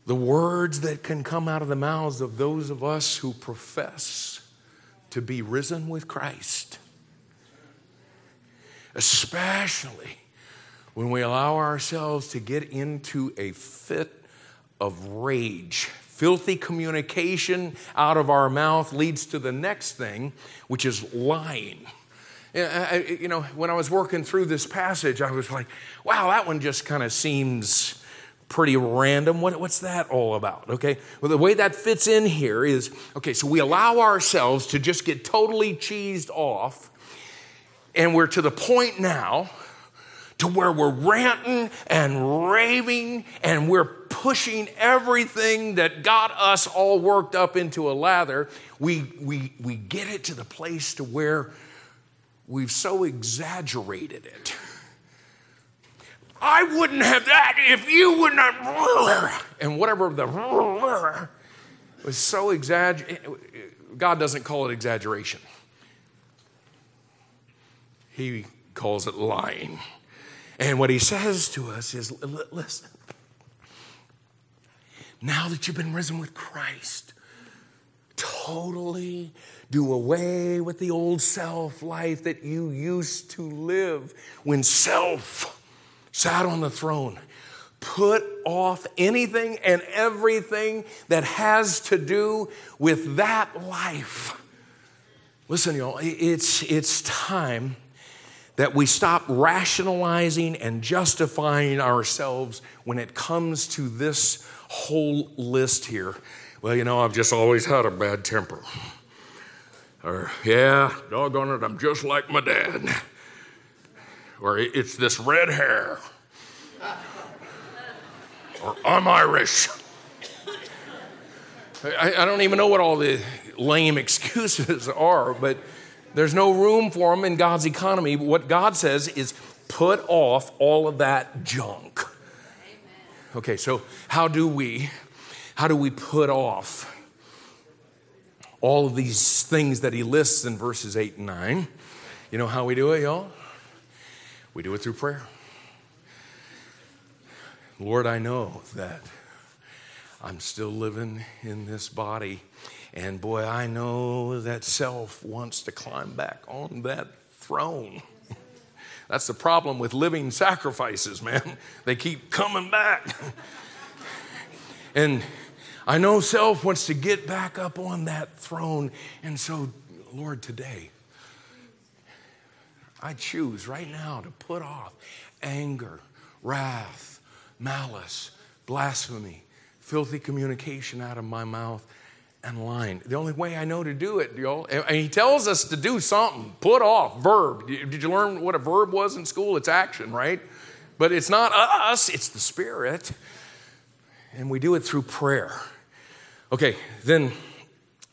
Speaker 1: The words that can come out of the mouths of those of us who profess to be risen with Christ especially when we allow ourselves to get into a fit of rage. Filthy communication out of our mouth leads to the next thing, which is lying. You know, when I was working through this passage, I was like, wow, that one just kind of seems pretty random. What, what's that all about? Okay. Well, the way that fits in here is okay, so we allow ourselves to just get totally cheesed off and we're to the point now to where we're ranting and raving and we're pushing everything that got us all worked up into a lather. We, we, we get it to the place to where we've so exaggerated it. I wouldn't have that if you would not. And whatever the was so exaggerated God doesn't call it exaggeration, He calls it lying. And what He says to us is listen, now that you've been risen with Christ, totally do away with the old self life that you used to live when self sat on the throne. Put off anything and everything that has to do with that life. Listen, y'all, it's, it's time that we stop rationalizing and justifying ourselves when it comes to this whole list here. Well, you know, I've just always had a bad temper. Or, yeah, doggone it, I'm just like my dad. Or it's this red hair. Or I'm Irish. I, I, don't even know what all the lame excuses are, but there's no room for them in God's economy. What God says is put off all of that junk. Okay, so how do we how do we put off all of these things that he lists in verses 8 and 9? You know how we do it, y'all? We do it through prayer. Lord, I know that I'm still living in this body. And boy, I know that self wants to climb back on that throne. That's the problem with living sacrifices, man. They keep coming back. and I know self wants to get back up on that throne. And so, Lord, today, I choose right now to put off anger, wrath, malice, blasphemy, filthy communication out of my mouth, and lying. The only way I know to do it, y'all, and he tells us to do something, put off, verb. Did you learn what a verb was in school? It's action, right? But it's not us, it's the Spirit. And we do it through prayer. Okay, then,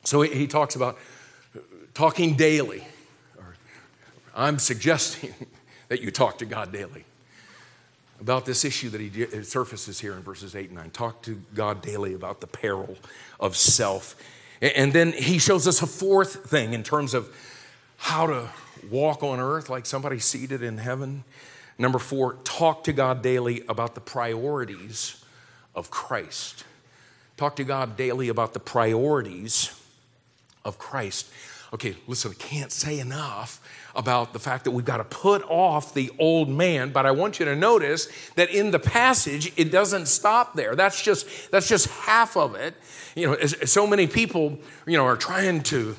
Speaker 1: so he talks about talking daily. I'm suggesting that you talk to God daily about this issue that he surfaces here in verses 8 and 9. Talk to God daily about the peril of self. And then he shows us a fourth thing in terms of how to walk on earth like somebody seated in heaven. Number four, talk to God daily about the priorities of Christ. Talk to God daily about the priorities of Christ. Okay, listen, I can't say enough about the fact that we've got to put off the old man, but I want you to notice that in the passage it doesn't stop there. That's just that's just half of it. You know, so many people, you know, are trying to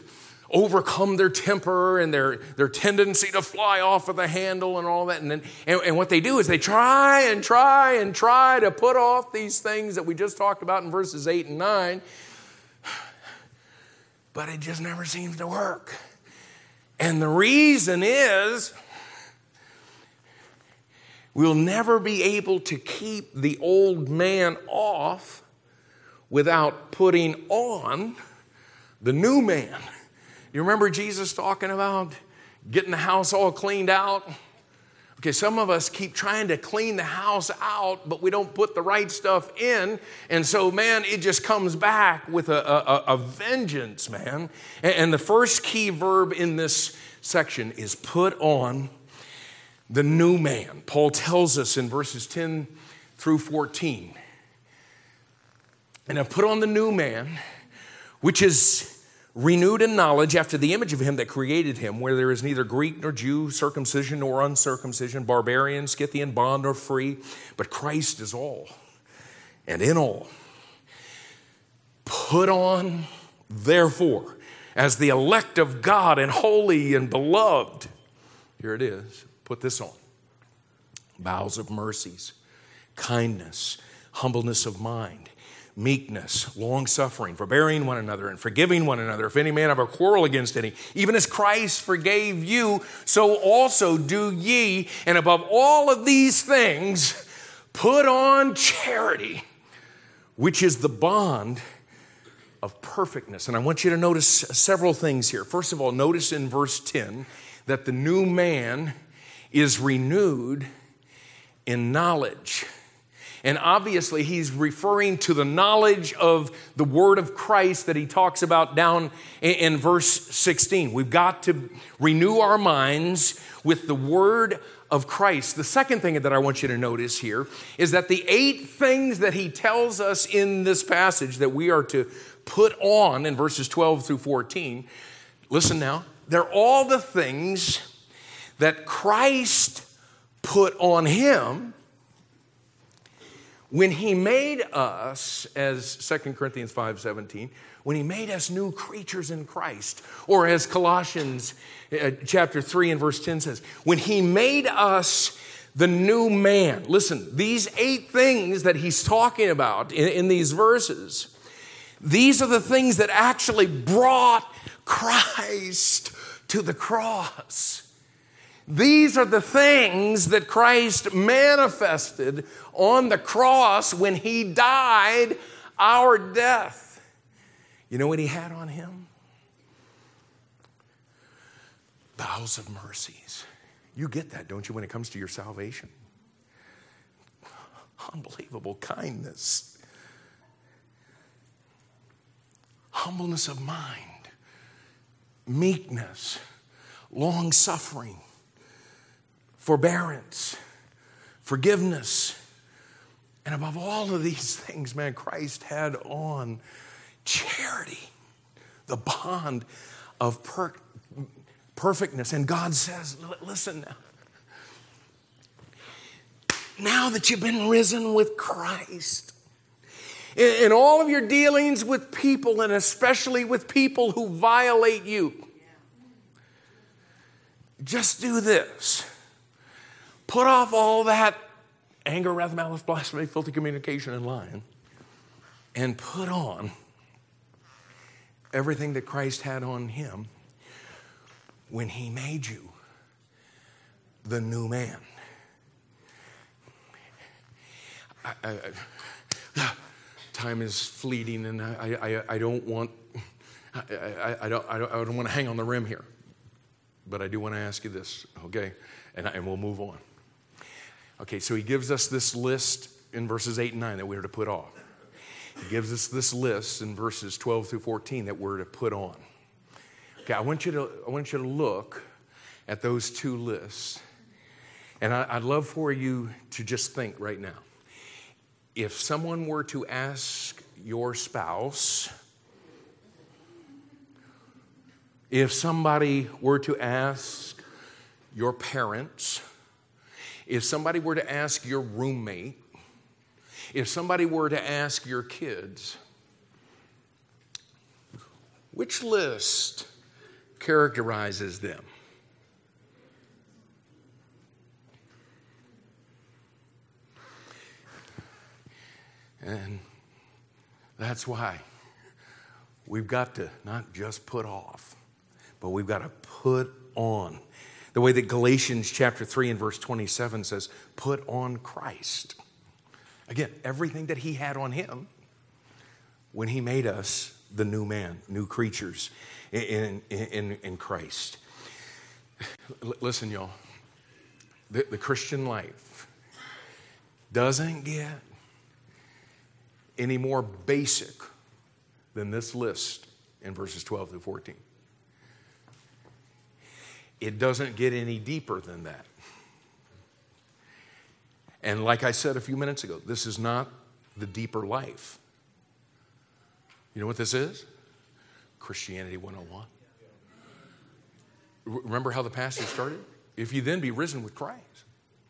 Speaker 1: overcome their temper and their, their tendency to fly off of the handle and all that. And, then, and, and what they do is they try and try and try to put off these things that we just talked about in verses 8 and 9, but it just never seems to work. And the reason is we'll never be able to keep the old man off without putting on the new man. You remember Jesus talking about getting the house all cleaned out? Okay, some of us keep trying to clean the house out, but we don't put the right stuff in. And so, man, it just comes back with a, a, a vengeance, man. And the first key verb in this section is put on the new man. Paul tells us in verses 10 through 14. And I put on the new man, which is renewed in knowledge after the image of him that created him, where there is neither Greek nor Jew, circumcision nor uncircumcision, barbarian, Scythian, bond or free, but Christ is all and in all. Put on, therefore, as the elect of God and holy and beloved. Here it is. Put this on bowels of mercies, kindness, humbleness of mind meekness, long suffering, forbearing one another, and forgiving one another. If any man have a quarrel against any, even as Christ forgave you, so also do ye. And above all of these things, put on charity, which is the bond of perfectness. And I want you to notice several things here. First of all, notice in verse 10 that the new man is renewed in knowledge And obviously, he's referring to the knowledge of the word of Christ that he talks about down in, verse 16. We've got to renew our minds with the word of Christ. The second thing that I want you to notice here is that the eight things that he tells us in this passage that we are to put on in verses 12 through 14, listen now, they're all the things that Christ put on him when he made us as 2 corinthians 5.17 when he made us new creatures in christ or as colossians uh, chapter 3 and verse 10 says when he made us the new man listen these eight things that he's talking about in, in these verses these are the things that actually brought christ to the cross these are the things that Christ manifested on the cross when he died our death. You know what he had on him? Bowels of mercies. You get that, don't you, when it comes to your salvation? Unbelievable kindness, humbleness of mind, meekness, long suffering forbearance, forgiveness. And above all of these things, man, Christ had on charity, the bond of per- perfectness. And God says, listen now. Now that you've been risen with Christ, in, in all of your dealings with people, and especially with people who violate you, just do this Put off all that anger, wrath, malice, blasphemy, filthy communication, and lying, and put on everything that Christ had on him when he made you the new man. I, I, time is fleeting, and I, I, don't want I, I, don't, I, don't, I don't want to hang on the rim here, but I do want to ask you this, okay? And, and we'll move on. Okay, so he gives us this list in verses 8 and 9 that we're to put off. He gives us this list in verses 12 through 14 that we're to put on. Okay, I want you to, I want you to look at those two lists. And I, I'd love for you to just think right now. If someone were to ask your spouse, if somebody were to ask your parents, if somebody were to ask your roommate, if somebody were to ask your kids, which list characterizes them? And that's why we've got to not just put off, but we've got to put on the way that Galatians chapter 3 and verse 27 says, put on Christ. Again, everything that he had on him when he made us the new man, new creatures in, in, in Christ. Listen, y'all, the, the Christian life doesn't get any more basic than this list in verses 12 through 14. It doesn't get any deeper than that. And like I said a few minutes ago, this is not the deeper life. You know what this is? Christianity 101. Remember how the passage started? If you then be risen with Christ.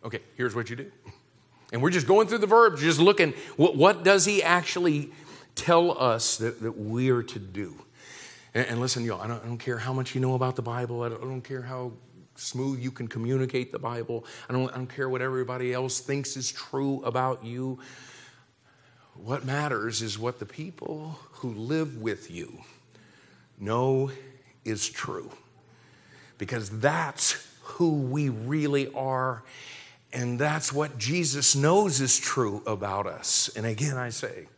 Speaker 1: Okay, here's what you do. And we're just going through the verbs, just looking, what, what does he actually tell us that, that we are to do? And, and listen, y'all, I don't, I don't, care how much you know about the Bible. I don't, I don't care how smooth you can communicate the Bible. I don't, I don't care what everybody else thinks is true about you. What matters is what the people who live with you know is true. Because that's who we really are. And that's what Jesus knows is true about us. And again, I say,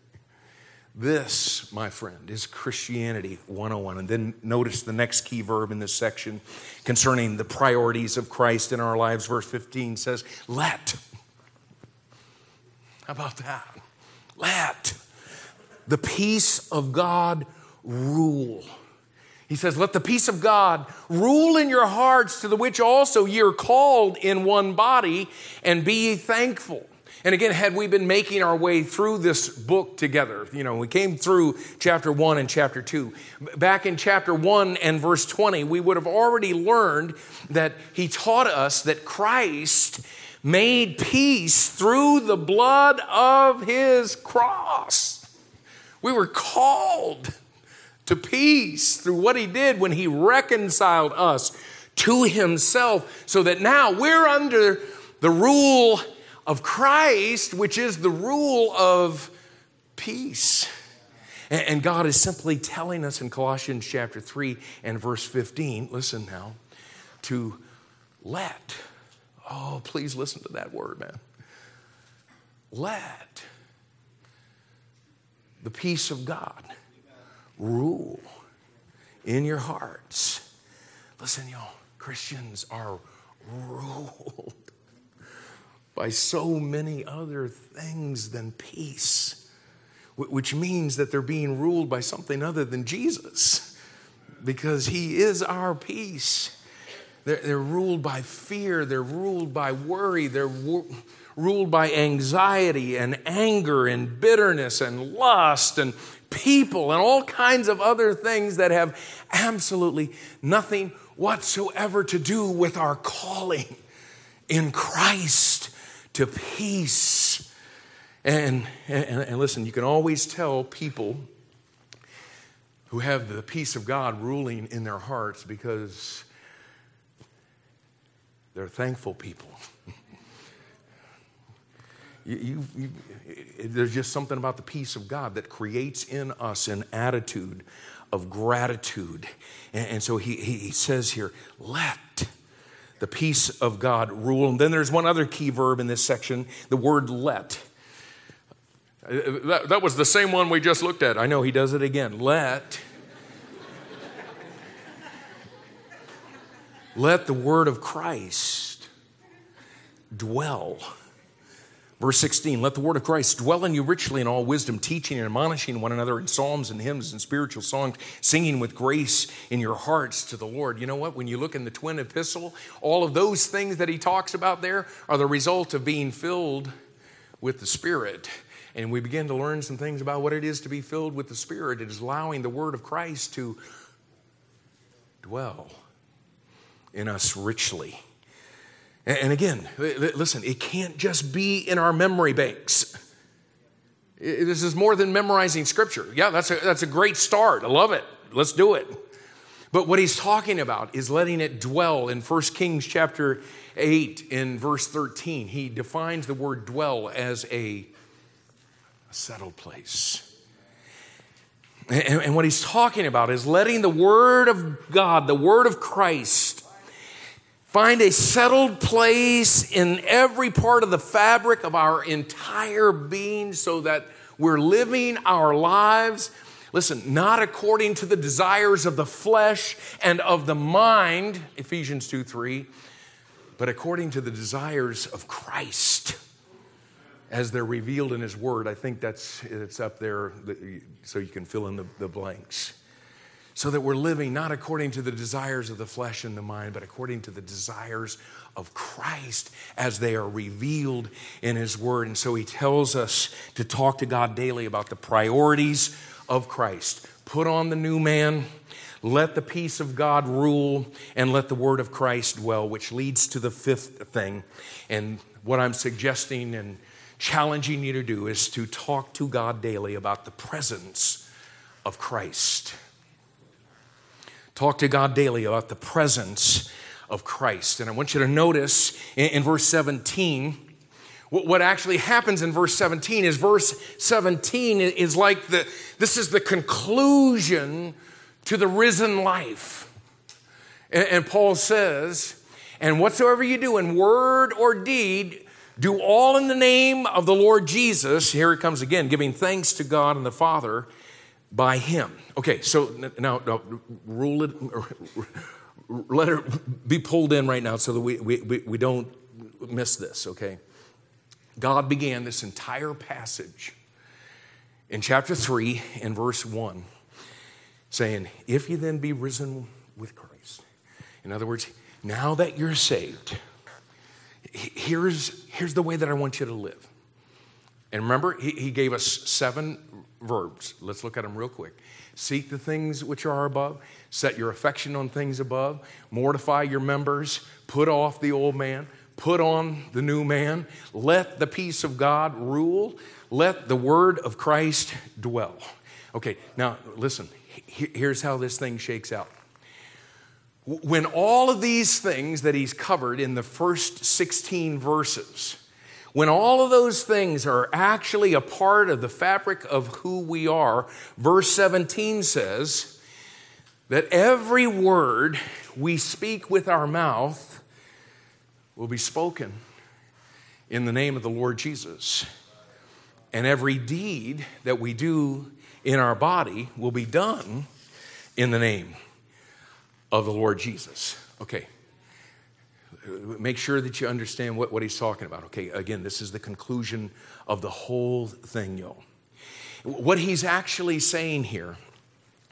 Speaker 1: this, my friend, is Christianity 101. And then notice the next key verb in this section concerning the priorities of Christ in our lives. Verse 15 says, Let. How about that? Let the peace of God rule. He says, Let the peace of God rule in your hearts, to the which also ye are called in one body, and be ye thankful. And again, had we been making our way through this book together, you know, we came through chapter one and chapter two. Back in chapter one and verse 20, we would have already learned that he taught us that Christ made peace through the blood of his cross. We were called to peace through what he did when he reconciled us to himself, so that now we're under the rule of Christ, which is the rule of peace. And God is simply telling us in Colossians chapter 3 and verse 15, listen now, to let, oh, please listen to that word, man. Let the peace of God rule in your hearts. Listen, y'all, Christians are ruled by so many other things than peace, which means that they're being ruled by something other than Jesus because He is our peace. They're, they're ruled by fear, they're ruled by worry, they're ruled by anxiety and anger and bitterness and lust and people and all kinds of other things that have absolutely nothing whatsoever to do with our calling in Christ to peace. And, and, and listen, you can always tell people who have the peace of God ruling in their hearts because they're thankful people. you, you, you, there's just something about the peace of God that creates in us an attitude of gratitude. And, and so he, he says here, let the peace of God rule. And then there's one other key verb in this section the word let. That, that was the same one we just looked at. I know he does it again. Let. let the word of Christ dwell Verse 16, let the word of Christ dwell in you richly in all wisdom, teaching and admonishing one another in psalms and hymns and spiritual songs, singing with grace in your hearts to the Lord. You know what? When you look in the twin epistle, all of those things that he talks about there are the result of being filled with the Spirit. And we begin to learn some things about what it is to be filled with the Spirit. It is allowing the word of Christ to dwell in us richly. And again, listen, it can't just be in our memory banks. This is more than memorizing scripture. Yeah, that's a, that's a great start. I love it. Let's do it. But what he's talking about is letting it dwell in 1 Kings chapter 8 in verse 13. He defines the word dwell as a, a settled place. And, and what he's talking about is letting the word of God, the word of Christ, Find a settled place in every part of the fabric of our entire being so that we're living our lives, listen, not according to the desires of the flesh and of the mind, Ephesians 2 3, but according to the desires of Christ as they're revealed in His Word. I think that's it's up there so you can fill in the, the blanks so that we're living not according to the desires of the flesh and the mind, but according to the desires of Christ as they are revealed in His Word. And so He tells us to talk to God daily about the priorities of Christ. Put on the new man, let the peace of God rule, and let the Word of Christ dwell, which leads to the fifth thing. And what I'm suggesting and challenging you to do is to talk to God daily about the presence of Christ. Talk to God daily about the presence of Christ. And I want you to notice in, in verse 17, what, actually happens in verse 17 is verse 17 is like the, this is the conclusion to the risen life. And, and Paul says, and whatsoever you do in word or deed, do all in the name of the Lord Jesus. Here it comes again, giving thanks to God and the Father by him. Okay, so now, now rule it, let it be pulled in right now so that we, we, we don't miss this, okay? God began this entire passage in chapter 3 and verse 1 saying, If you then be risen with Christ. In other words, now that you're saved, here's, here's the way that I want you to live. And remember, he, he gave us seven verbs. Let's look at them real quick. Seek the things which are above, set your affection on things above, mortify your members, put off the old man, put on the new man, let the peace of God rule, let the word of Christ dwell. Okay, now listen, here's how this thing shakes out. When all of these things that he's covered in the first 16 verses, when all of those things are actually a part of the fabric of who we are, verse 17 says that every word we speak with our mouth will be spoken in the name of the Lord Jesus. And every deed that we do in our body will be done in the name of the Lord Jesus. Okay. Make sure that you understand what, what he's talking about. Okay, again, this is the conclusion of the whole thing, y'all. What he's actually saying here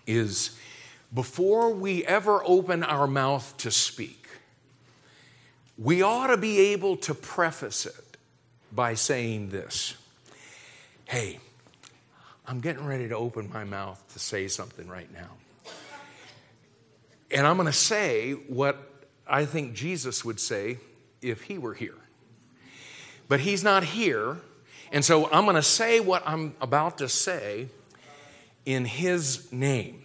Speaker 1: is before we ever open our mouth to speak, we ought to be able to preface it by saying this Hey, I'm getting ready to open my mouth to say something right now. And I'm going to say what I think Jesus would say if he were here. But he's not here. And so I'm going to say what I'm about to say in his name.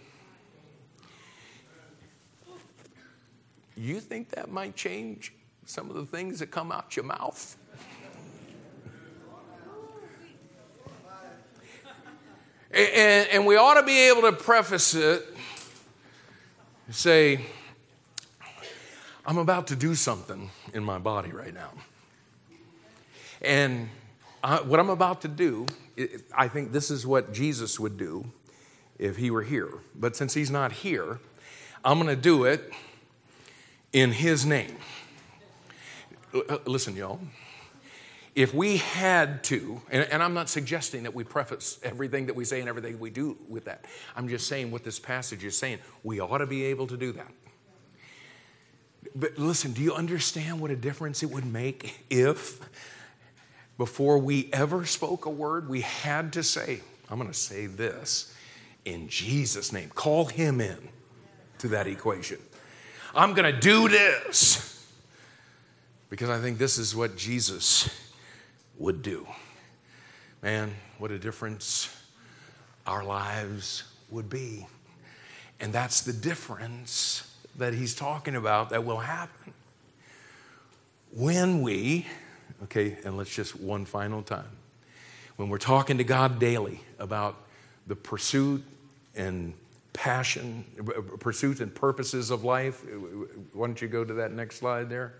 Speaker 1: You think that might change some of the things that come out your mouth? And, and we ought to be able to preface it, say, I'm about to do something in my body right now. And what I'm about to do, I think this is what Jesus would do if he were here. But since he's not here, I'm going to do it in his name. Uh, listen, y'all if we had to, and, and, I'm not suggesting that we preface everything that we say and everything we do with that. I'm just saying what this passage is saying. We ought to be able to do that. But listen, do you understand what a difference it would make if, before we ever spoke a word, we had to say, I'm going to say this in Jesus' name? Call him in to that equation. I'm going to do this because I think this is what Jesus would do. Man, what a difference our lives would be. And that's the difference that he's talking about that will happen when we, okay, and let's just one final time, when we're talking to God daily about the pursuit and passion, pursuits and purposes of life. Why don't you go to that next slide there?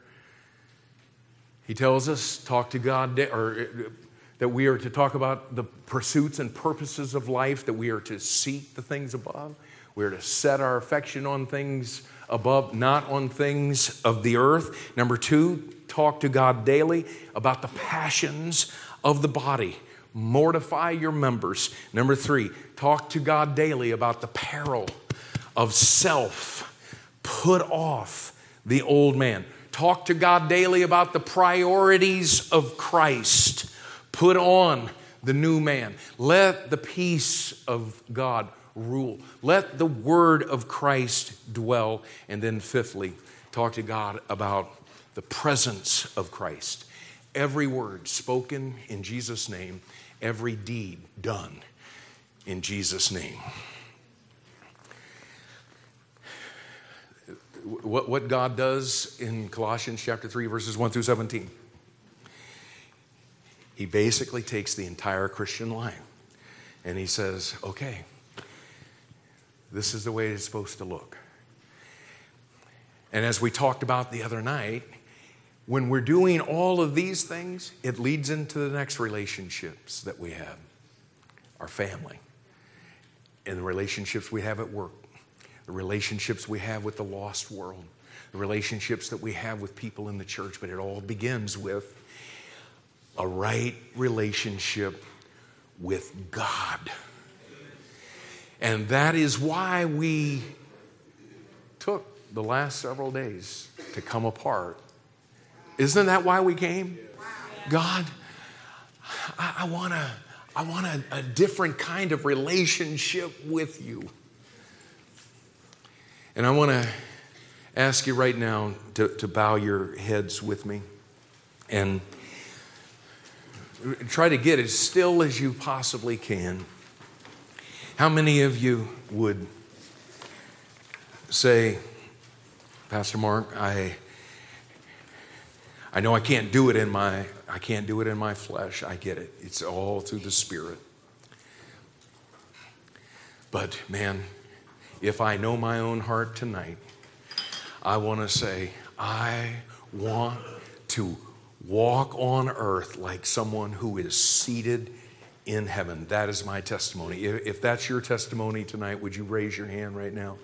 Speaker 1: He tells us, talk to God, or uh, that we are to talk about the pursuits and purposes of life, that we are to seek the things above. We are to set our affection on things above, not on things of the earth. Number two, talk to God daily about the passions of the body. Mortify your members. Number three, talk to God daily about the peril of self. Put off the old man. Talk to God daily about the priorities of Christ. Put on the new man. Let the peace of God rule. Let the word of Christ dwell. And then, fifthly, talk to God about the presence of Christ. Every word spoken in Jesus' name, every deed done in Jesus' name. what, what God does in Colossians chapter 3, verses 1 through 17. He basically takes the entire Christian line and he says, okay, this is the way it's supposed to look. And as we talked about the other night, when we're doing all of these things, it leads into the next relationships that we have our family and the relationships we have at work the relationships we have with the lost world, the relationships that we have with people in the church, but it all begins with a right relationship with God. And that is why we took the last several days to come apart. Isn't that why we came? God, I, I want to. I want a, a different kind of relationship with you. And I want to ask you right now to, to bow your heads with me and try to get as still as you possibly can. How many of you would say, Pastor Mark, I, I know I can't do it in my I can't do it in my flesh. I get it. It's all through the Spirit. But man, if I know my own heart tonight, I want to say, I want to walk on earth like someone who is seated in heaven. That is my testimony. If that's your testimony tonight, would you raise your hand right now?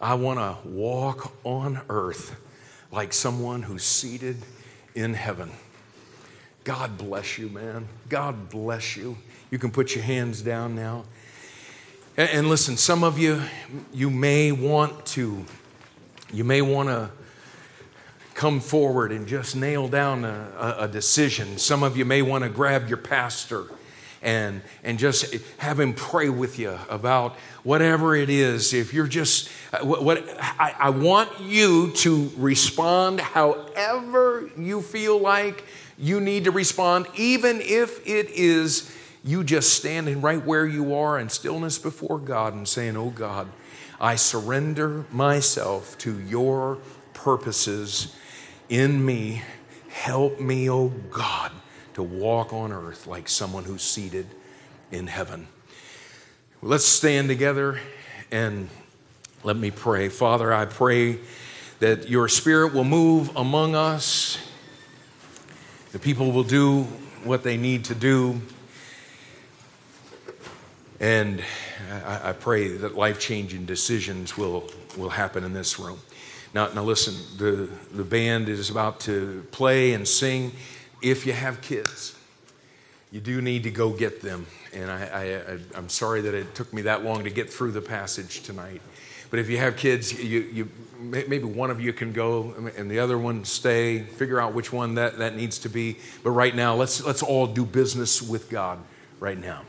Speaker 1: I want to walk on earth like someone who's seated in heaven. God bless you, man. God bless you. You can put your hands down now. And, listen, some of you, you may want to, you may want to come forward and just nail down a, a, decision. Some of you may want to grab your pastor and, and just have him pray with you about whatever it is. If you're just, uh, what, what I, I want you to respond however you feel like you need to respond, even if it is you just standing right where you are in stillness before God and saying, Oh God, I surrender myself to your purposes in me. Help me, oh God to walk on earth like someone who's seated in heaven. Let's stand together and let me pray. Father, I pray that your spirit will move among us. The people will do what they need to do. And I, I pray that life changing decisions will, will happen in this room. Now, now listen, the, the band is about to play and sing if you have kids, you do need to go get them. And I, I, am sorry that it took me that long to get through the passage tonight. But if you have kids, you, you, maybe one of you can go and the other one stay. Figure out which one that, that needs to be. But right now, let's, let's all do business with God right now.